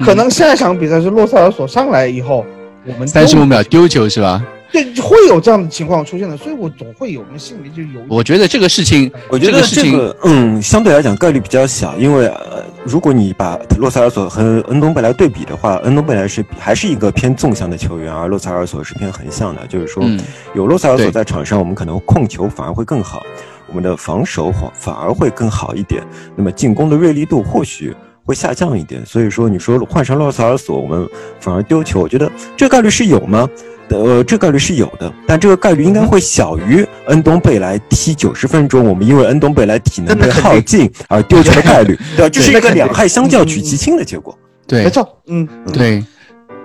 嗯可能下一场比赛是洛塞尔索上来以后，我们三十五秒丢球是吧？对，会有这样的情况出现的，所以我总会有，我们心里就有。我觉得这个事情，我觉得这个事情嗯，相对来讲概率比较小，因为呃，如果你把洛塞尔索和恩东贝莱对比的话，恩东贝莱是还是一个偏纵向的球员，而洛塞尔索是偏横向的，就是说嗯有洛塞尔索在场上，我们可能控球反而会更好，我们的防守反反而会更好一点，那么进攻的锐利度或许。会下降一点，所以说你说换上洛塞尔索，我们反而丢球，我觉得这个概率是有吗？呃，这概率是有的，但这个概率应该会小于恩东贝莱踢九十分钟，我们因为恩东贝莱体能被耗尽而丢球的概率，对吧？这是一个两害相较取其轻的结果。对没错，嗯，对，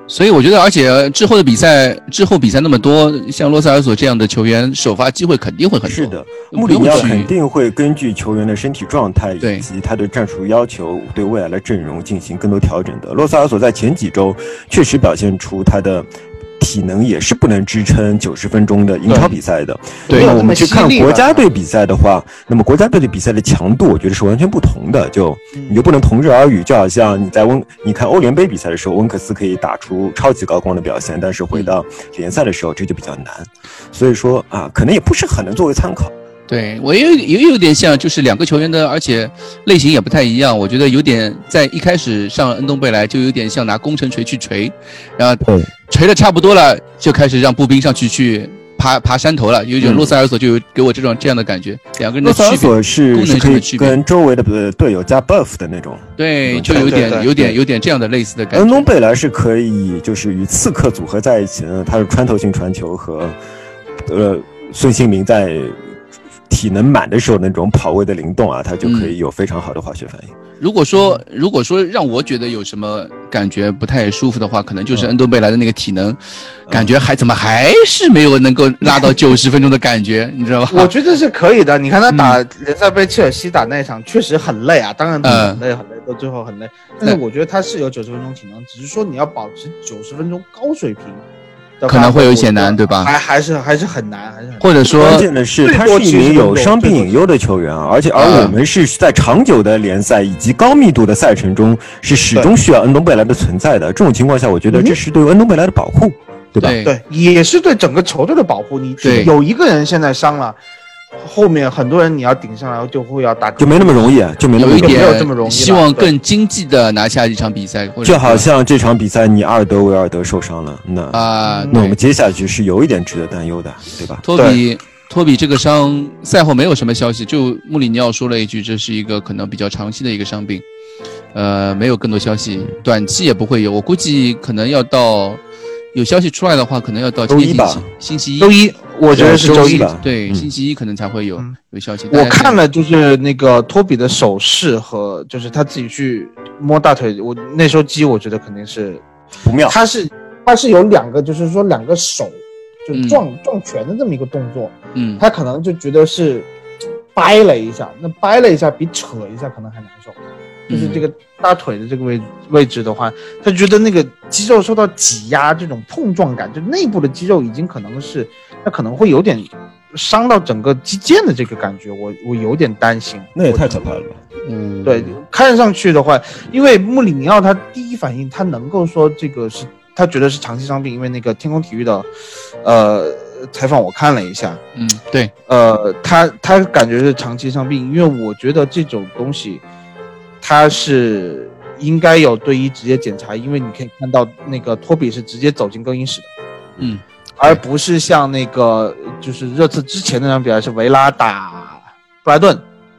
所以我觉得，而且之后的比赛，之后比赛那么多，像洛塞尔索这样的球员，首发机会肯定会很多。是的，穆里尼奥肯定会根据球员的身体状态以及他的战术要求，对未来的阵容进行更多调整的。洛塞尔索在前几周确实表现出他的。体能也是不能支撑九十分钟的英超比赛的。对那我们去看国家队比赛的话，那么国家队的比赛的强度，我觉得是完全不同的。就你就不能同日而语，就好像你在温，你看欧联杯比赛的时候，温克斯可以打出超级高光的表现，但是回到联赛的时候，这就比较难。所以说啊，可能也不是很能作为参考。对我也有也有点像，就是两个球员的，而且类型也不太一样。我觉得有点在一开始上恩东贝莱就有点像拿工程锤去锤，然后对锤的差不多了，就开始让步兵上去去爬爬山头了。有一种塞尔索就有给我这种这样的感觉，两个人洛塞尔的区别索是功是可以能上的区别，跟周围的呃队友加 buff 的那种。对，嗯就有点有点有点这样的类似的感觉恩东。贝莱是可以就是与刺客组合在一起的，他是穿透性传球和呃孙兴民在体能满的时候那种跑位的灵动啊，他就可以有非常好的化学反应。如果说如果说让我觉得有什么感觉不太舒服的话，可能就是恩东贝莱的那个体能，感觉还怎么还是没有能够拉到 九十分钟的感觉，你知道吧？我觉得是可以的。你看他打联赛杯切尔西打那一场，确实很累啊，当然很累很累，到最后很累。但是我觉得他是有九十分钟体能，只是说你要保持九十分钟高水平可能会有一些难对吧还还是还是很难，还是很难或者说关键的是，他是一名有伤病隐忧的球员啊，而且而嗯我们是在长久的联赛以及高密度的赛程中，是始终需要恩东贝莱的存在的。这种情况下，我觉得这是对恩东贝莱的保护，对吧？对对，也是对整个球队的保护。你对有一个人现在伤了，后面很多人你要顶上来，就会要打，就没那么容易，啊，就没那么容易。有一点没有这么容易希望更经济的拿下一场比赛，就好像这场比赛，你阿尔德维尔德受伤了，那啊，那我们接下去是有一点值得担忧的，对吧？托比托比这个伤赛后没有什么消息，就穆里尼奥说了一句，这是一个可能比较长期的一个伤病，呃，没有更多消息，短期也不会有，我估计可能要到有消息出来的话，可能要到今天周一吧。星期星期一，周一，我觉得是周一。吧。对，嗯星期一可能才会有嗯有消息。我看了，就是那个托比的手势和就是他自己去摸大腿，我那时候鸡，我觉得肯定是不妙。他是他是有两个，就是说两个手就嗯撞、撞拳的这么一个动作，嗯他可能就觉得是掰了一下，那掰了一下比扯一下可能还难受，就是这个大腿的这个位位置的话，他觉得那个肌肉受到挤压，这种碰撞感，就内部的肌肉已经可能是，他可能会有点伤到整个肌腱的这个感觉，我我有点担心。那也太可怕了吧？嗯。对，看上去的话，因为穆里尼奥他第一反应，他能够说这个是他觉得是长期伤病，因为那个天空体育的，呃，采访我看了一下，嗯。对，呃，他他感觉是长期伤病，因为我觉得这种东西，他是应该有队医直接检查，因为你可以看到那个托比是直接走进更衣室的，嗯。而不是像那个就是热刺之前那场比赛是维拉打布莱顿，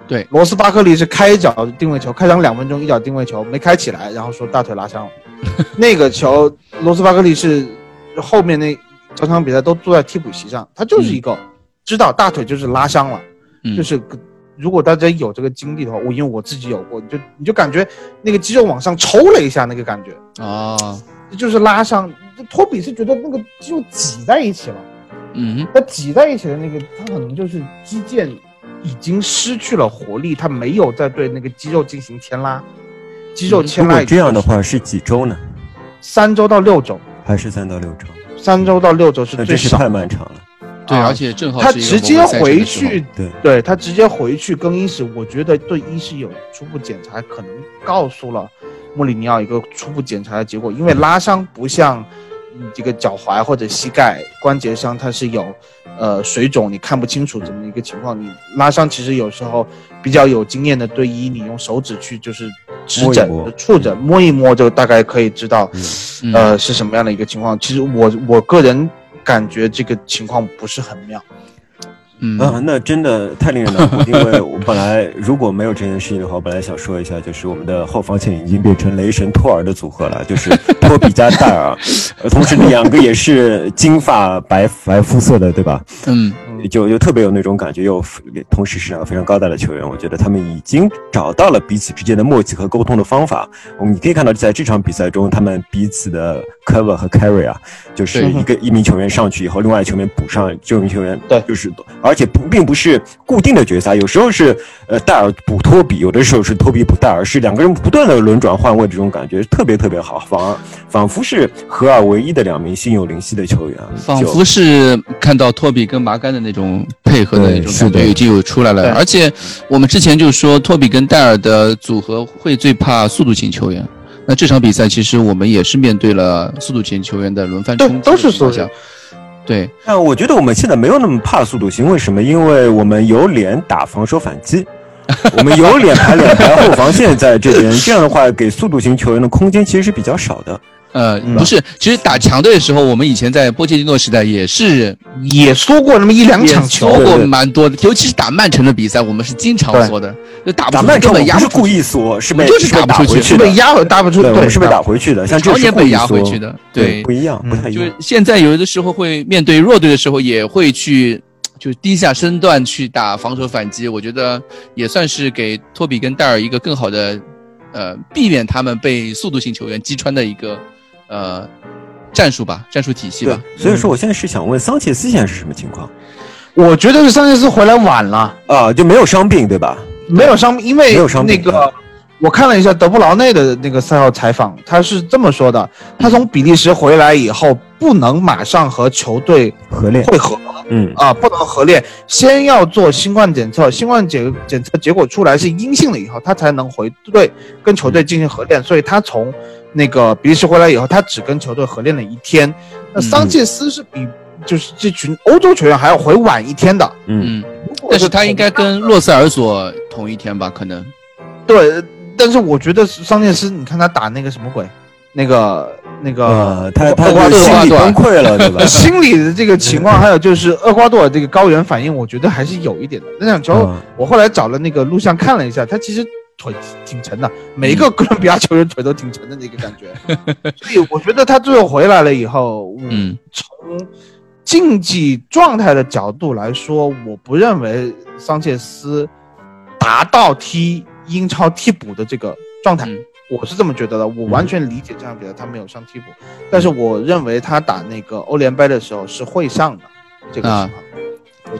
对，罗斯巴克利是开脚定位球，开场两分钟一脚定位球没开起来，然后说大腿拉伤了，那个球罗斯巴克利是后面那整场比赛都坐在替补席上，他就是一个知道大腿就是拉伤了，嗯。就是如果大家有这个经历的话，我因为我自己有过，你就你就感觉那个肌肉往上抽了一下那个感觉，哦就是拉伤。托比是觉得那个肌肉挤在一起了。嗯它挤在一起的那个，它可能就是肌腱已经失去了活力，它没有再对那个肌肉进行牵拉，肌肉牵如果拉这样的话是几周呢？三周到六周，还是三到六周？三周到六周是最少那真是太。漫长了。对，啊而且正好他直接回去，对对他直接回去更衣室，我觉得对医师有初步检查，可能告诉了穆里尼奥一个初步检查的结果，因为拉伤不像嗯这个脚踝或者膝盖关节伤，它是有呃水肿，你看不清楚这么一个情况。你拉伤其实有时候。比较有经验的队医，你用手指去就是指诊触诊摸一摸，就大概可以知道嗯。呃是什么样的一个情况。其实我我个人感觉这个情况不是很妙。嗯啊，那真的太令人难过，因为我本来如果没有这件事情的话，我本来想说一下，就是我们的后防线已经变成雷神托尔的组合了，就是托比加戴尔，呃同时两个也是金发白白肤色的，对吧？嗯就就特别有那种感觉，又同时是两个非常高大的球员，我觉得他们已经找到了彼此之间的默契和沟通的方法。我们你可以看到，在这场比赛中，他们彼此的 cover 和 carry 啊，就是一个一名球员上去以后，另外一球员补上，这名球员对就是，而且不并不是固定的角色，有时候是呃戴尔补托比，有的时候是托比补戴尔，是两个人不断的轮转换位，这种感觉特别特别好，反而仿佛是合二为一的两名心有灵犀的球员，仿佛是看到托比跟麻干的那种配合的那种感觉已经有出来了，而且我们之前就说托比跟戴尔的组合会最怕速度型球员。那这场比赛其实我们也是面对了速度型球员的轮番对冲击都是速对，但我觉得我们现在没有那么怕速度型，为什么？因为我们有脸打防守反击，我们有脸排两排后防线在这边，这样的话给速度型球员的空间其实是比较少的。呃，嗯不是，其实打强队的时候，我们以前在波切蒂诺时代也是也缩过那么一两场球缩，过蛮多的，尤其是打曼城的比赛，我们是经常缩的，就打不出曼城本压不是故意缩，是被我就是被打不出去是被。压打不出，对，是被打打回去的，像年被压回去的，对，不一样，不太一样。就是现在有的时候会面对弱队的时候，也会去就低下身段去打防守反击。我觉得也算是给托比跟戴尔一个更好的，呃，避免他们被速度型球员击穿的一个呃战术吧，战术体系吧。，所以说我现在是想问桑切斯现在是什么情况我觉得是桑切斯回来晚了，啊？就没有伤病对吧？没有伤，因为那个我看了一下德布劳内的那个赛后采访，他是这么说的：他从比利时回来以后，不能马上和球队合练，会合嗯，啊，不能合练，先要做新冠检测，新冠检检测结果出来是阴性了以后，他才能回队跟球队进行合练。所以他从那个比利时回来以后，他只跟球队合练了一天。那桑切斯是比就是这群欧洲球员还要回晚一天的。嗯，嗯，但是他应该跟洛塞尔索同一天吧？可能。对，但是我觉得桑切斯，你看他打那个什么鬼，那个那个呃，他他心理崩溃了，对吧？心理的这个情况，还有就是厄瓜多尔这个高原反应，我觉得还是有一点的。那场球嗯我后来找了那个录像看了一下，他其实腿挺沉的，每一个哥伦比亚球员腿都挺沉的那个感觉。所以我觉得他最后回来了以后，嗯，嗯从竞技状态的角度来说，我不认为桑切斯达到踢英超替补的这个状态。嗯我是这么觉得的，我完全理解这场比赛他没有上替补，但是我认为他打那个欧联杯的时候是会上的这个情况。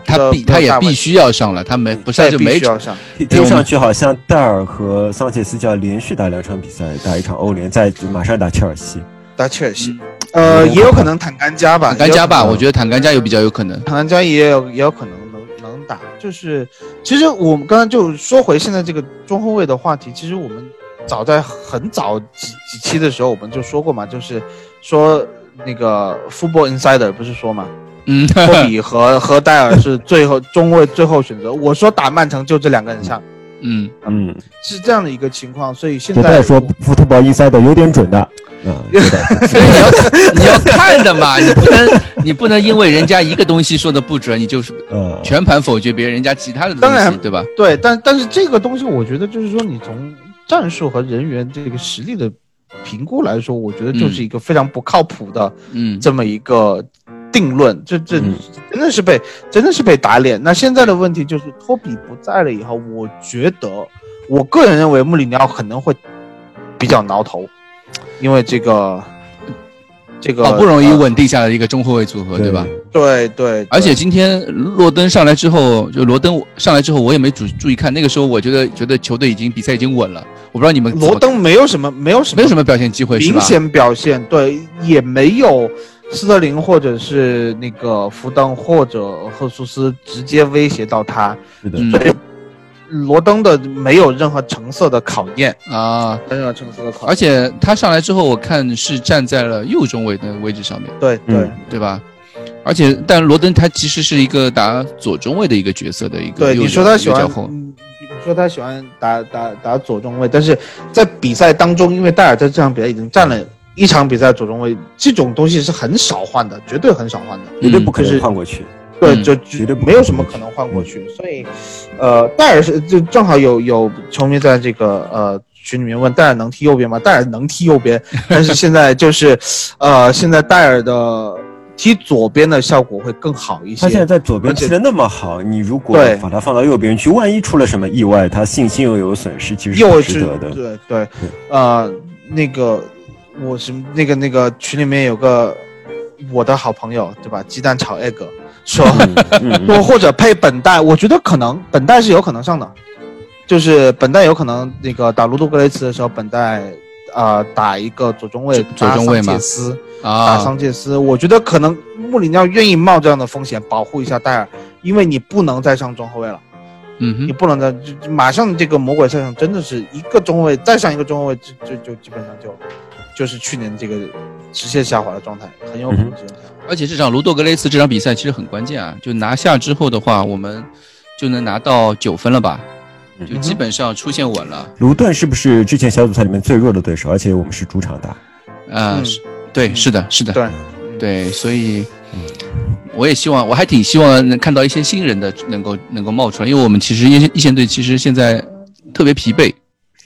他必他也必须要上了，他没不上就没须要上。听上去好像戴尔和桑切斯就要连续打两场比赛，打一场欧联，再马上打切尔西。打切尔西，呃，也有可能坦甘加吧，坦甘加吧，我。觉得坦甘加有比较有可能。坦甘加也有也有可能能能打，就是其实我们刚刚就说回现在这个中后卫的话题，其实我们早在很早几几期的时候我们就说过嘛，就是说那个 Football Insider 不是说嘛，嗯，托比和和戴尔是最后中卫最后选择，我说打曼城就这两个人上，嗯，嗯，是这样的一个情况，所以现这在说 football Insider 有点准的，啊，对 所以你要你要看的嘛，你不能你不能因为人家一个东西说的不准，你就是呃，全盘否决别人人家其他的东当然西，对吧？对，但但是这个东西，我觉得就是说，你从战术和人员这个实力的评估来说，我觉得就是一个非常不靠谱的嗯，这么一个定论。这这嗯真的是被真的是被打脸。那现在的问题就是托比不在了以后，我觉得我个人认为穆里尼奥可能会比较挠头，因为这个这个好不容易呃稳定下来的一个中后卫组合，对。吧？对对，而且今天洛登上来之后，就罗登上来之后，我也没注注意看。那个时候我觉得觉得球队已经比赛已经稳了，我不知道你们罗登没有什么没有什么没有什么表现机会，明显表现，对，也没有斯特林或者是那个福登或者赫苏斯直接威胁到他，是的，嗯。所以罗登的没有任何成色的考验，啊，没有成色的考验，而且他上来之后，我看是站在了右中卫的位置上面，对对、嗯。对。吧？而且，但罗登他其实是一个打左中卫的一个角色的一个对，你说他喜欢说他喜欢打打打左中卫，但是在比赛当中，因为戴尔在这场比赛已经占了一场比赛左中卫，这种东西是很少换的，绝对很少换的。绝对不可能换过去。对，嗯就绝对没有什么可能换过去，所以，呃，戴尔是就正好有有球迷在这个呃群里面问戴尔能踢右边吗？戴尔能踢右边，但是现在就是，呃，现在戴尔的踢左边的效果会更好一些。他现在在左边踢的那么好，你如果把他放到右边去，万一出了什么意外，他信心又有损失，其实是又是值得的。对对，呃，那个我是那个那个群里面有个我的好朋友，对吧？鸡蛋炒 egg 说。嗯嗯嗯。或或者配本代，我觉得可能本代是有可能上的，就是本代有可能那个打卢杜格雷茨的时候，本代啊、呃打一个左中卫，左中卫吗打桑切斯，打啊，桑切斯，我觉得可能穆里尼奥愿意冒这样的风险保护一下戴尔，因为你不能再上中后卫了，嗯哼，你不能再马上这个魔鬼赛场真的是一个中卫再上一个中后卫，就就就基本上就就是去年这个直线下滑的状态，很有可能直线下滑。而且这场卢多格雷斯这场比赛其实很关键啊，就拿下之后的话，我们就能拿到九分了吧，嗯就基本上出现稳了。卢顿是不是之前小组赛里面最弱的对手？而且我们是主场打。啊、嗯是对，是的，是的，对，对，所以，我也希望，我还挺希望能看到一些新人的能够能够冒出来，因为我们其实一线一线队其实现在特别疲惫，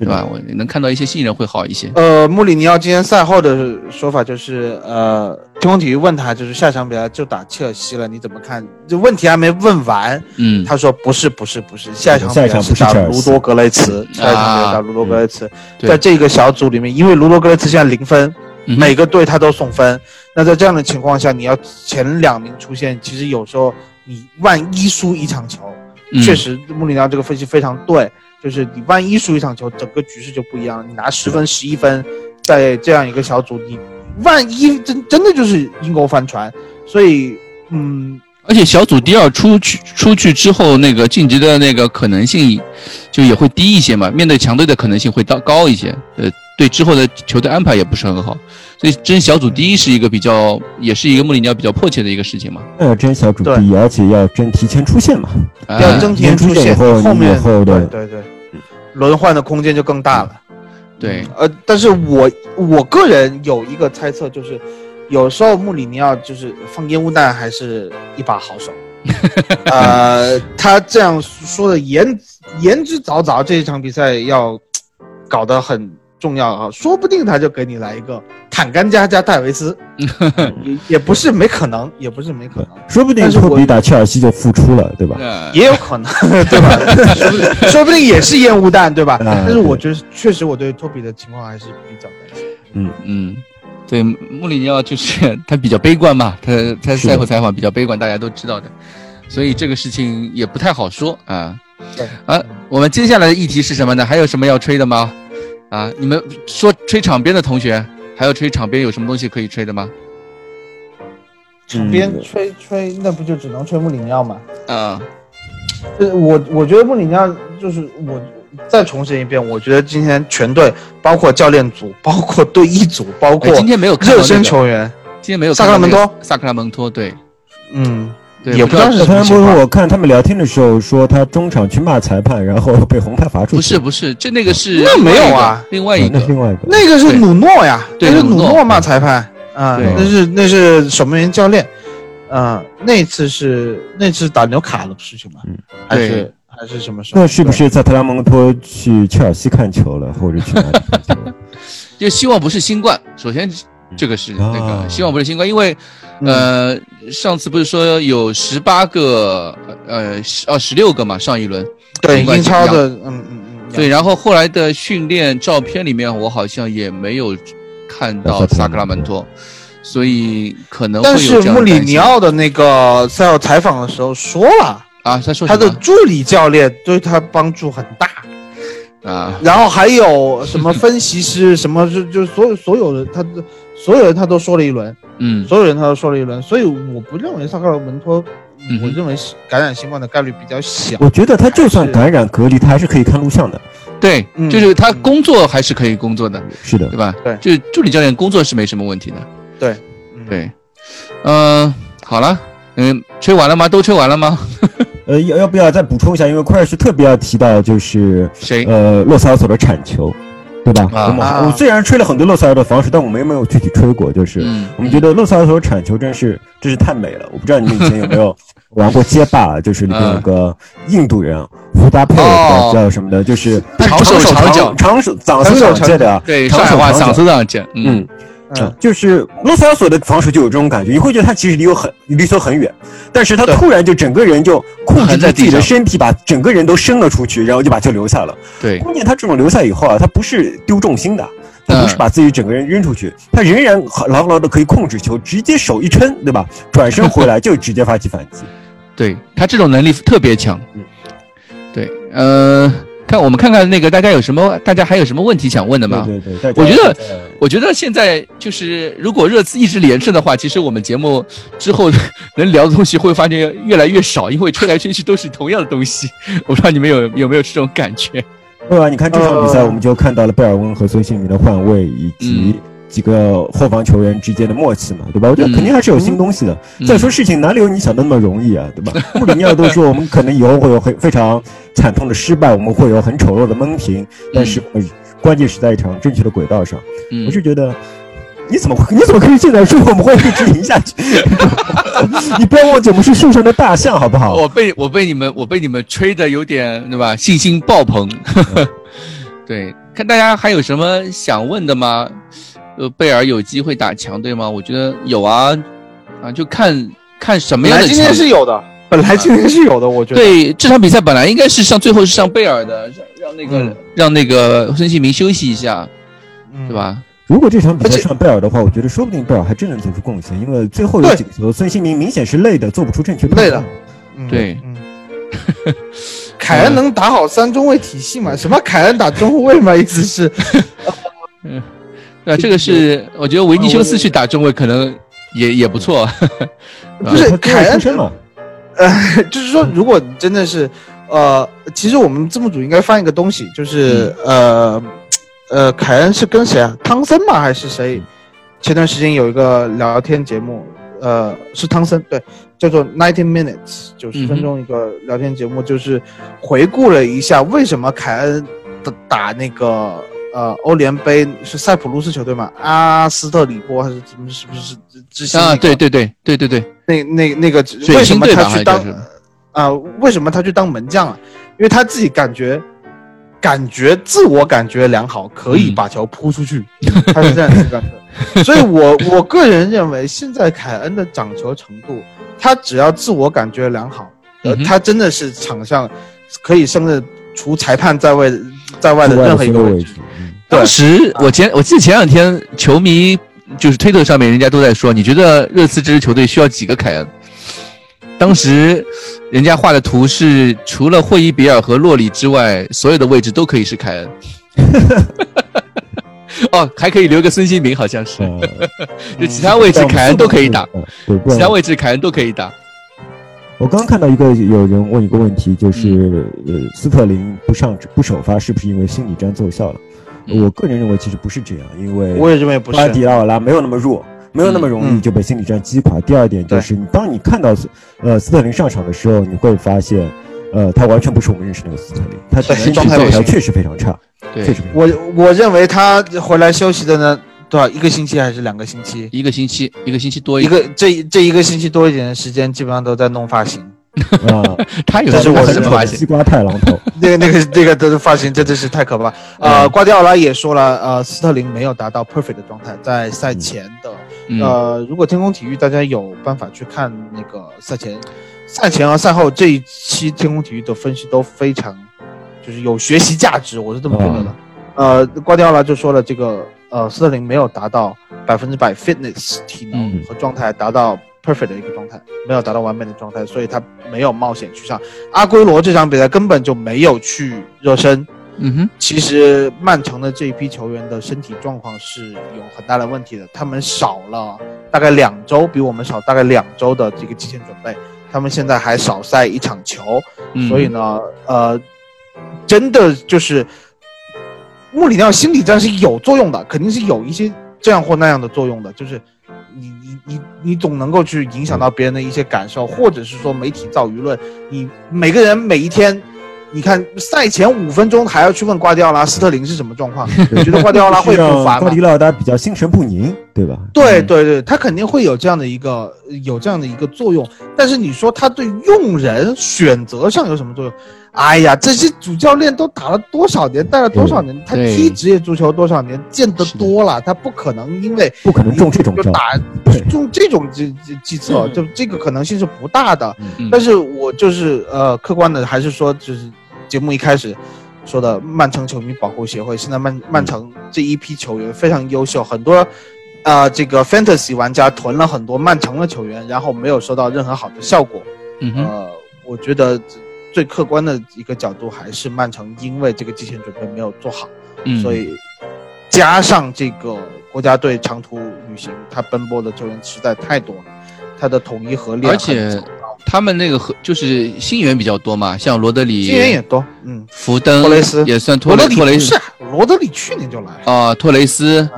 对吧？我能看到一些新人会好一些。呃，穆里尼奥今天赛后的说法就是，呃，天空体育问他，就是下场比赛就打切尔西了，你怎么看？这问题还没问完，嗯，他说不是不是不是，下一场比赛是打卢多格雷茨，下一场比赛啊打卢多格雷茨，对。在这个小组里面，因为卢多格雷茨现在零分，嗯每个队他都送分，那在这样的情况下，你要前两名出现，其实有时候你万一输一场球，嗯。确实穆里尼奥这个分析非常对，就是你万一输一场球，整个局势就不一样了。你拿十分、十一分，在这样一个小组，你万一真真的就是阴沟翻船，所以嗯，而且小组第二出去出去之后，那个晋级的那个可能性就也会低一些嘛，面对强队的可能性会高高一些。呃，对之后的球队安排也不是很好，所以争小组第一是一个比较，也是一个穆里尼奥比较迫切的一个事情嘛。要争小组第一，而且要争提前出线嘛。啊要争提前出线，以后后面后的对对对，轮换的空间就更大了。对，呃，但是我我个人有一个猜测，就是有时候穆里尼奥就是放烟雾弹还是一把好手。呃，他这样说的言言之凿凿，这一场比赛要搞得很重要啊，说不定他就给你来一个坦甘加加戴维斯，也也不是没可能，也不是没可能，说不定托比打切尔西就复出了，对吧？呃也有可能，对吧？说不定说不定也是烟雾弹，对吧？啊但是我觉得确实我对托比的情况还是比较担心。嗯嗯，对，穆里尼奥就是 他比较悲观嘛，他他赛后采访比较悲观，大家都知道的，所以这个事情也不太好说啊。对啊，我们接下来的议题是什么呢？还有什么要吹的吗？啊，你们说吹场边的同学，还有吹场边有什么东西可以吹的吗？场边吹吹，那不就只能吹穆里尼奥吗？啊，就是我我觉得穆里尼奥就是我再重申一遍，我觉得今天全队包括教练组、包括队医组、包括哎今天没有热身球员，今天没有萨克拉门托萨克拉门托，对嗯，对，也不知道是什么情况。我看他们聊天的时候说他中场去骂裁判，然后被红牌罚出去。不是不是，这那个是那没有啊。另外一个，那另外一个。那个是努诺呀，对那是努诺。骂裁判啊，那是那是守门员教练，啊，那次是那次打纽卡的事情吧？嗯。还是还是什么时候？那是不是在特拉蒙托去切尔西看球了，或者去哪里看球了？就希望不是新冠。首先，这个是那啊个希望不是新冠，因为呃，上次不是说有十八个呃十哦十六个嘛，上一轮对英超的，嗯嗯嗯，对，然后后来的训练照片里面，我好像也没有看到萨克拉门托，所以可能会但有是穆里尼奥的那个赛后采访的时候说了，啊，他说他的助理教练对他帮助很大，啊，然后还有什么分析师，什么就就所有所有的他的所有人他都说了一轮，嗯所有人他都说了一轮，所以我不认为萨克拉门托，我认为是感染新冠的概率比较小。我觉得他就算感染隔离，他还是可以看录像的。对，嗯就是他工作还是可以工作的，是的对，吧？对就是助理教练工作是没什么问题的。对，嗯，对，嗯、好了，嗯，吹完了吗？都吹完了吗？呃，要要不要再补充一下？因为快是特别要提到就是谁？呃洛萨尔索的铲球，对吧？啊我们啊我虽然吹了很多洛萨尔的防守，但我们也没有具体吹过，就是嗯我们觉得洛萨尔索铲球真是真是太美了。我不知道你们以前有没有 玩过街霸，就是里面有个印度人胡达佩哦叫什么的，就是长手长长脚长手长手长脚对，长手长脚子这样讲，嗯嗯。嗯，就是洛塞尔索的防守就有这种感觉，你会觉得他其实离我很离球很远，但是他突然就整个人就控制住自己的身体，把整个人都伸了出去，然后就把球留下了。对，关键他这种留下以后啊，他不是丢重心的，他不是嗯把自己整个人扔出去，他仍然牢牢的可以控制球，直接手一撑，对吧？转身回来就直接发起反击。对他这种能力特别强嗯。对，呃，看我们看看那个大家有什么，大家还有什么问题想问的吗？对对对，我觉得呃我觉得现在就是，如果热刺一直连胜的话，其实我们节目之后能聊的东西会发现越来越少，因为吹来吹去都是同样的东西。我不知道你们有有没有这种感觉？对啊？你看这场比赛，呃我们就看到了贝尔温和孙兴民的换位，以及几个后防球员之间的默契嘛，对吧？我觉得肯定还是有新东西的。嗯再说事情哪里有你想的那么容易啊，对吧？穆里尼奥都说我们可能以后会有很非常惨痛的失败，我们会有很丑陋的闷停，但是呃关键是在一场正确的轨道上。嗯我是觉得。你怎么 你怎么可以现在说我们会一直赢下去？你不要忘记我们是树上的大象，好不好？我被我被你们我被你们吹的有点对吧？信心爆棚。对，看大家还有什么想问的吗？呃，贝尔有机会打强队吗？我觉得有啊，啊，就看看什么样的本来今天是有的，本来今天是有的，我觉得。对这场比赛本来应该是上最后是上贝尔的，让让那个、嗯让那个孙兴民休息一下，嗯对？吧？如果这场比赛上贝尔的话，我觉得说不定贝尔还真能做出贡献，因为最后有对几个球，孙兴民明显是累的，做不出正确判断累的。嗯对嗯。凯恩能打好三中卫体系吗？什么凯恩打中后卫吗？意思是，对啊，这个是我觉得维尼修斯去打中卫可能也也不错，不是凯恩呃，就是说，如果真的是，呃，其实我们字幕组应该翻一个东西，就是、呃呃，凯恩是跟谁啊？汤森吗？还是谁？前段时间有一个聊天节目，呃，是汤森，对，叫做 Ninety Minutes，九十分钟一个聊天节目，就是回顾了一下为什么凯恩打打那个呃欧联杯是塞浦路斯球队嘛，阿斯特里波还是怎么？是不是之前、啊，对，对对对对对，那那那个为什么他去当啊、为什么他去当门将啊？因为他自己感觉感觉自我感觉良好，可以把球扑出去，他是这样子感觉。所以我我个人认为，现在凯恩的掌球程度，他只要自我感觉良好，呃嗯，他真的是场上可以胜任除裁判在外在外的任何一个位置。当时我前我记得前两天球迷就是推特上面人家都在说，你觉得热刺这支球队需要几个凯恩？当时人家画的图是除了霍伊比尔和洛里之外，所有的位置都可以是凯恩。哦，还可以留个孙兴民，好像是，呃 就其他位置凯恩都可以打，其他位置凯恩都可以打。我刚刚看到一个有人问一个问题，就是呃，斯特林不上不首发是不是因为心理战奏效了？嗯我个人认为其实不是这样，因为我也认为不瓜迪。奥拉没有那么弱，没有那么容易嗯就被心理战击垮。第二点就是，当你看到斯呃斯特林上场的时候，你会发现，呃，他完全不是我们认识那个斯特林，他的身体状态确实非常差，对确，实非常。我我认为他回来休息的呢，多少一个星期还是两个星期？一个星期，一个星期多一一个这这一个星期多一点的时间，基本上都在弄发型。啊，他有这是我什的么发型？西瓜太郎头，那个、那个、那个的发型真的是太可怕。呃，嗯瓜迪奥拉也说了，呃，斯特林没有达到 perfect 的状态，在赛前的，嗯呃，如果天空体育大家有办法去看那个赛前、赛前和赛后这一期天空体育的分析都非常，就是有学习价值，我是这么觉得的。呃，瓜迪奥拉就说了，这个呃，斯特林没有达到百分之百 fitness 体能嗯和状态，达到 perfect 的一个状态，没有达到完美的状态，所以他没有冒险去上。阿圭罗这场比赛根本就没有去热身。嗯哼，其实曼城的这一批球员的身体状况是有很大的问题的，他们少了大概两周，比我们少大概两周的这个提前准备，他们现在还少赛一场球，嗯所以呢，呃，真的就是穆里尼奥心理战是有作用的，肯定是有一些这样或那样的作用的，就是你你你你总能够去影响到别人的一些感受，或者是说媒体造舆论，你每个人每一天。你看赛前五分钟还要去问瓜迪奥拉斯特林是什么状况，你觉得瓜迪奥拉会不烦吗瓜？迪奥拉比较心神不宁，对吧？嗯对对对，他肯定会有这样的一个有这样的一个作用，但是你说他对用人选择上有什么作用？哎呀，这些主教练都打了多少年，带了多少年，他踢职业足球多少年，见得多了，他不可能因为不可能中 这种。就打对中这种计计计策，就这个可能性是不大的。嗯但是我就是呃，客观的还是说，就是节目一开始说的曼城球迷保护协会，现在曼曼城这一批球员非常优秀，很多呃这个 fantasy 玩家囤了很多曼城的球员，然后没有收到任何好的效果。嗯，呃，我觉得最客观的一个角度还是曼城因为这个季前准备没有做好，嗯，所以加上这个国家队长途旅行，他奔波的球员实在太多了，他的统一合练而且他们那个和就是新援比较多嘛，像罗德里、新援也多，嗯，福登、托雷斯也算托罗雷托雷斯罗德里去年就来了，啊，托雷斯、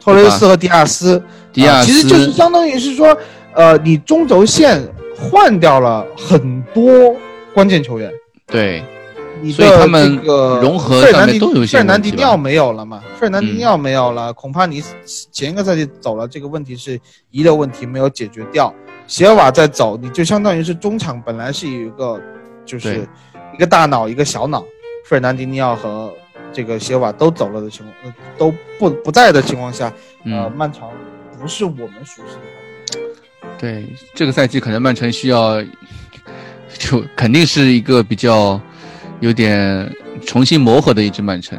托雷斯和迪亚斯，迪亚啊其实就是，相当于是说，呃，你中轴线换掉了很多关键球员，对，你的所以他们这个融合费尔南迪上面都有一些费尔南迪尼奥没有了嘛？费尔南迪尼嗯奥没有了，恐怕你前一个赛季走了，这个问题是遗留问题没有解决掉。席尔瓦在走，你就相当于是中场本来是有一个就是一个大脑一个小脑，费尔南迪尼奥和这个席尔瓦都走了的情况，呃都不不在的情况下，呃，嗯，曼城不是我们熟悉的。对，这个赛季可能曼城需要，就肯定是一个比较有点重新磨合的一支曼城。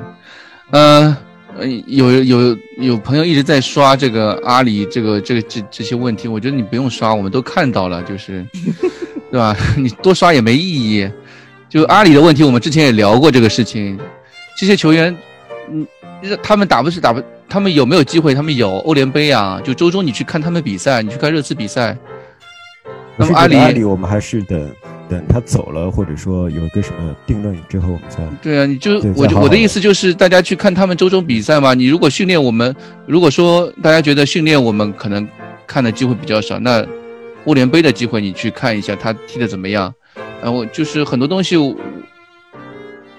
呃，呃有有有朋友一直在刷这个阿里这个这个这这些问题，我觉得你不用刷，我们都看到了，就是，对吧？你多刷也没意义。就阿里的问题，我们之前也聊过这个事情，这些球员，嗯，他们打不是打不，他们有没有机会？他们有欧联杯啊，就周中你去看他们比赛，你去看热刺比赛。那么阿里阿里，我们还是等等他走了，或者说有一个什么定论之后，我们再对啊，你就对我就我的意思就是，大家去看他们周中比赛嘛。你如果训练我们，如果说大家觉得训练我们可能看的机会比较少，那欧联杯的机会你去看一下他踢的怎么样。然后就是很多东西，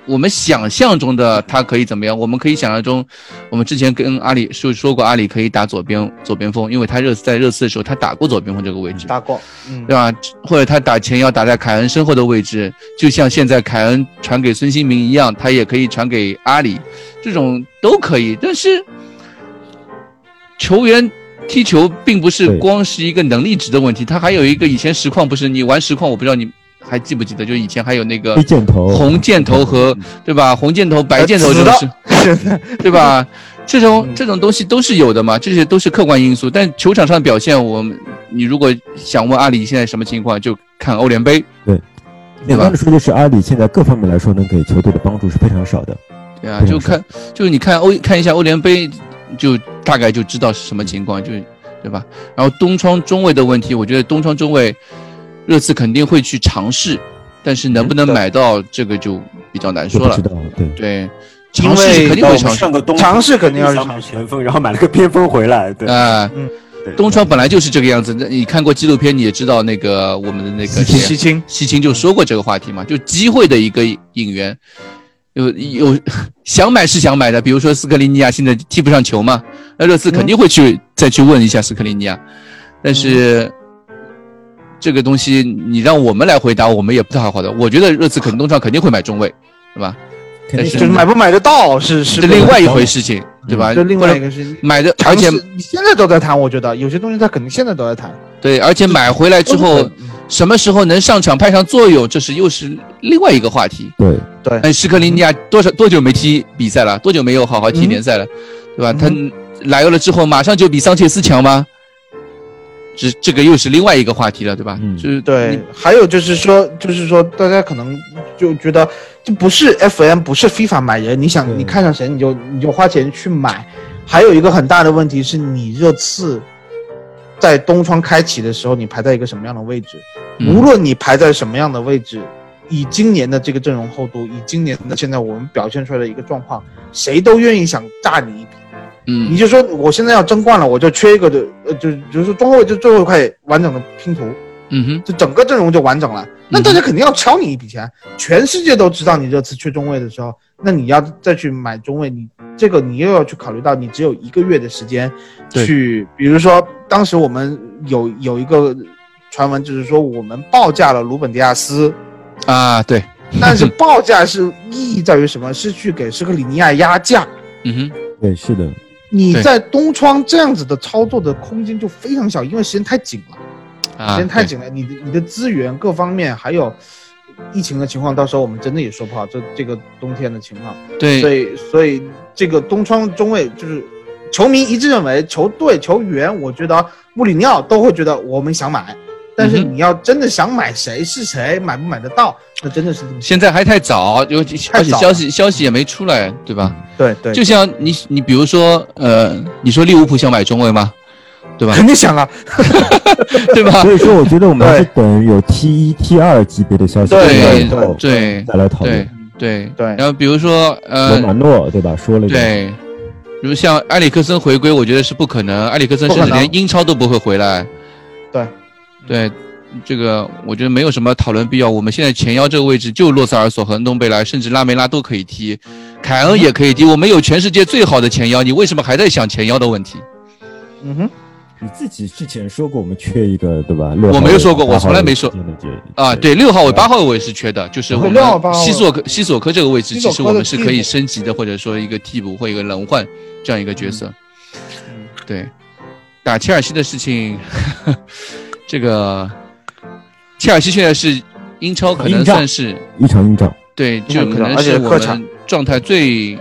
我们想象中的他可以怎么样？我们可以想象中，我们之前跟阿里说说过，阿里可以打左边左边锋，因为他热刺在热刺的时候他打过左边锋这个位置，打过，嗯对，吧？或者他打前腰打在凯恩身后的位置，就像现在凯恩传给孙兴民一样，他也可以传给阿里，这种都可以。但是球员踢球并不是光是一个能力值的问题，他还有一个以前实况不是你玩实况，我不知道你还记不记得，就以前还有那个黑箭头，红箭头和对吧？红箭头、白箭头。对吧？这种嗯这种东西都是有的嘛，这些都是客观因素。但球场上的表现，我们你如果想问阿里现在什么情况，就看欧联杯。对吧我刚才说就是阿里现在各方面来说能给球队的帮助是非常少的。对啊，就看就是你看欧看一下欧联杯，就大概就知道是什么情况，就对吧？然后东窗中卫的问题，我觉得东窗中卫热刺肯定会去尝试，但是能不能买到这个就比较难说了知。道，对，对，尝试肯定会尝试。上个冬尝试肯定要是前锋，然后买了个边锋回来，对，啊、嗯对东窗本来就是这个样子。那你看过纪录片，你也知道那个我们的那个西西青，西青就说过这个话题嘛，就机会的一个引援，有有想买是想买的，比如说斯克林尼亚现在踢不上球嘛，那热刺肯定会去、再去问一下斯克林尼亚，但是。这个东西你让我们来回答，我们也不太好的。我觉得热刺肯东窗肯定会买中卫，对吧？肯定但就是买不买得到是是另外一回事情，对吧？这另外一个个是。买的，而且你现在都在谈，我觉得有些东西他肯定现在都在谈。对，而且买回来之后，嗯什么时候能上场派上作用，这是又是另外一个话题。对，对，哎，斯科林尼亚多少多久没踢比赛了？多久没有好好踢联赛了？对吧？他来了之后，马上就比桑切斯强吗？这这个又是另外一个话题了，对吧？嗯就是对，还有就是说，就是说，大家可能就觉得这不是 FM，不是 FIFA 买人，你想你看上谁你就你就花钱去买。还有一个很大的问题是你热刺在东窗开启的时候，你排在一个什么样的位置？嗯无论你排在什么样的位置，以今年的这个阵容厚度，以今年的现在我们表现出来的一个状况，谁都愿意想炸你一笔。嗯。你就说我现在要争冠了，我就缺一个的，呃，就就是说中后卫就最后一块完整的拼图，嗯哼，就整个阵容就完整了。那大家肯定要敲你一笔钱，全世界都知道你这次缺中卫的时候，那你要再去买中卫，你这个你又要去考虑到你只有一个月的时间对。去，比如说当时我们有有一个传闻，就是说我们报价了鲁本迪亚斯，啊，对，但是报价是意义在于什么？是去给斯克里尼亚压价。嗯哼，对，是的，对你在东窗这样子的操作的空间就非常小，因为时间太紧了。啊，时间太紧了，你的你的资源各方面还有疫情的情况，到时候我们真的也说不好这这个冬天的情况。对，所以所以这个东窗中卫就是球迷一致认为，球队球员，我觉得穆里尼奥都会觉得我们想买，但是你要真的想买谁是谁，买不买得到，那真的是这么现在还太早，就而且消息消息也没出来，对吧？对对，就像你你比如说，呃，你说利物浦想买中卫吗？对吧？肯定想啊，对吧？所以说我觉得我们还是等有 T 一、T 二级别的消息对对以后对再来讨对论。对对然后比如说，呃罗，马诺对吧？说了对，比如像埃里克森回归，我觉得是不可能，埃里克森甚至连英超都不会回来。对对，这个我觉得没有什么讨论必要。我们现在前腰这个位置就洛塞尔索和东贝莱，甚至拉梅拉都可以踢，凯恩也可以踢。我们有全世界最好的前腰，你为什么还在想前腰的问题？嗯哼，你自己之前说过我们缺一个对吧？我没有说过我从来没说啊，对，六号位、八号位我也是缺的，就是我们西索科西索科这个位置，其实我们是可以升级的，或者说一个替补或一个轮换这样一个角色。嗯对，打切尔西的事情，这个切尔西现在是英超可能算是一场硬仗，对，就可能是我场。们状态最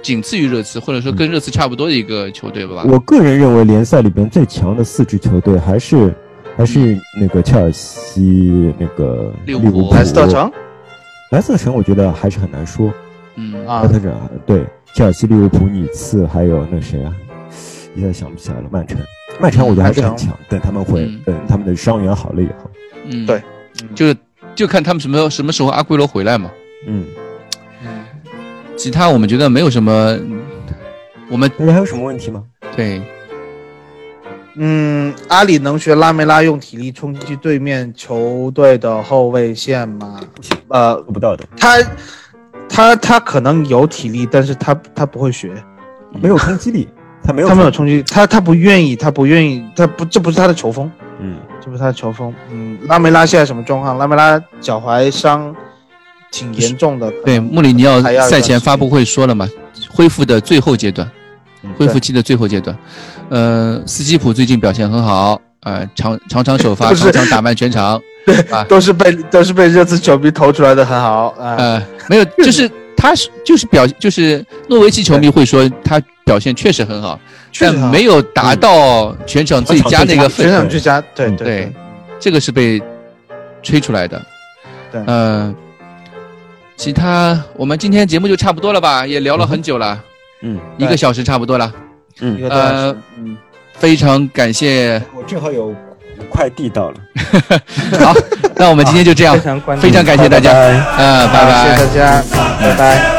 仅次于热刺，或者说跟热刺差不多的一个球队吧。我个人认为联赛里边最强的四支球队还是还是那个切尔西、那个利物浦。利物浦、莱斯特城？莱斯特城，我觉得还是很难说。嗯。啊。莱斯特城对切尔西、利物浦、尼茨，还有那谁啊，一下想不起来了。曼城，曼城我觉得还是很强。等他们回嗯，等他们的伤员好了以后，嗯，对，就就看他们什么什么时候阿圭罗回来嘛。嗯，其他我们觉得没有什么，我们大家还有什么问题吗？对嗯，阿里能学拉梅拉用体力冲击对面球队的后卫线吗？呃，做不到的。他他他可能有体力，但是他他不会学，没有冲击力，他没有他没有冲击，他他不愿意，他不愿意，他不这不是他的球风，嗯，这不是他的球风。嗯，拉梅拉现在什么状况？拉梅拉脚踝伤挺严重的，对，穆里尼奥赛前发布会说了嘛，恢复的最后阶段，恢复期的最后阶段。呃，斯基普最近表现很好，呃，场场场首发，都是场场打满全场。啊都是被都是被热刺球迷投出来的，很好啊。呃，没有，就是他是就是表就是诺维奇球迷会说他表现确实很好，但没有达到全场最佳那个分全场最佳，对嗯对对，这个是被吹出来的。对。嗯、其他我们今天节目就差不多了吧，也聊了很久了，嗯，一个小时差不多了。一个多小时呃，嗯，非常感谢，我正好有快递到了，好，那我们今天就这样 非，常，非常感谢大家，嗯、拜。拜谢谢大家，拜拜。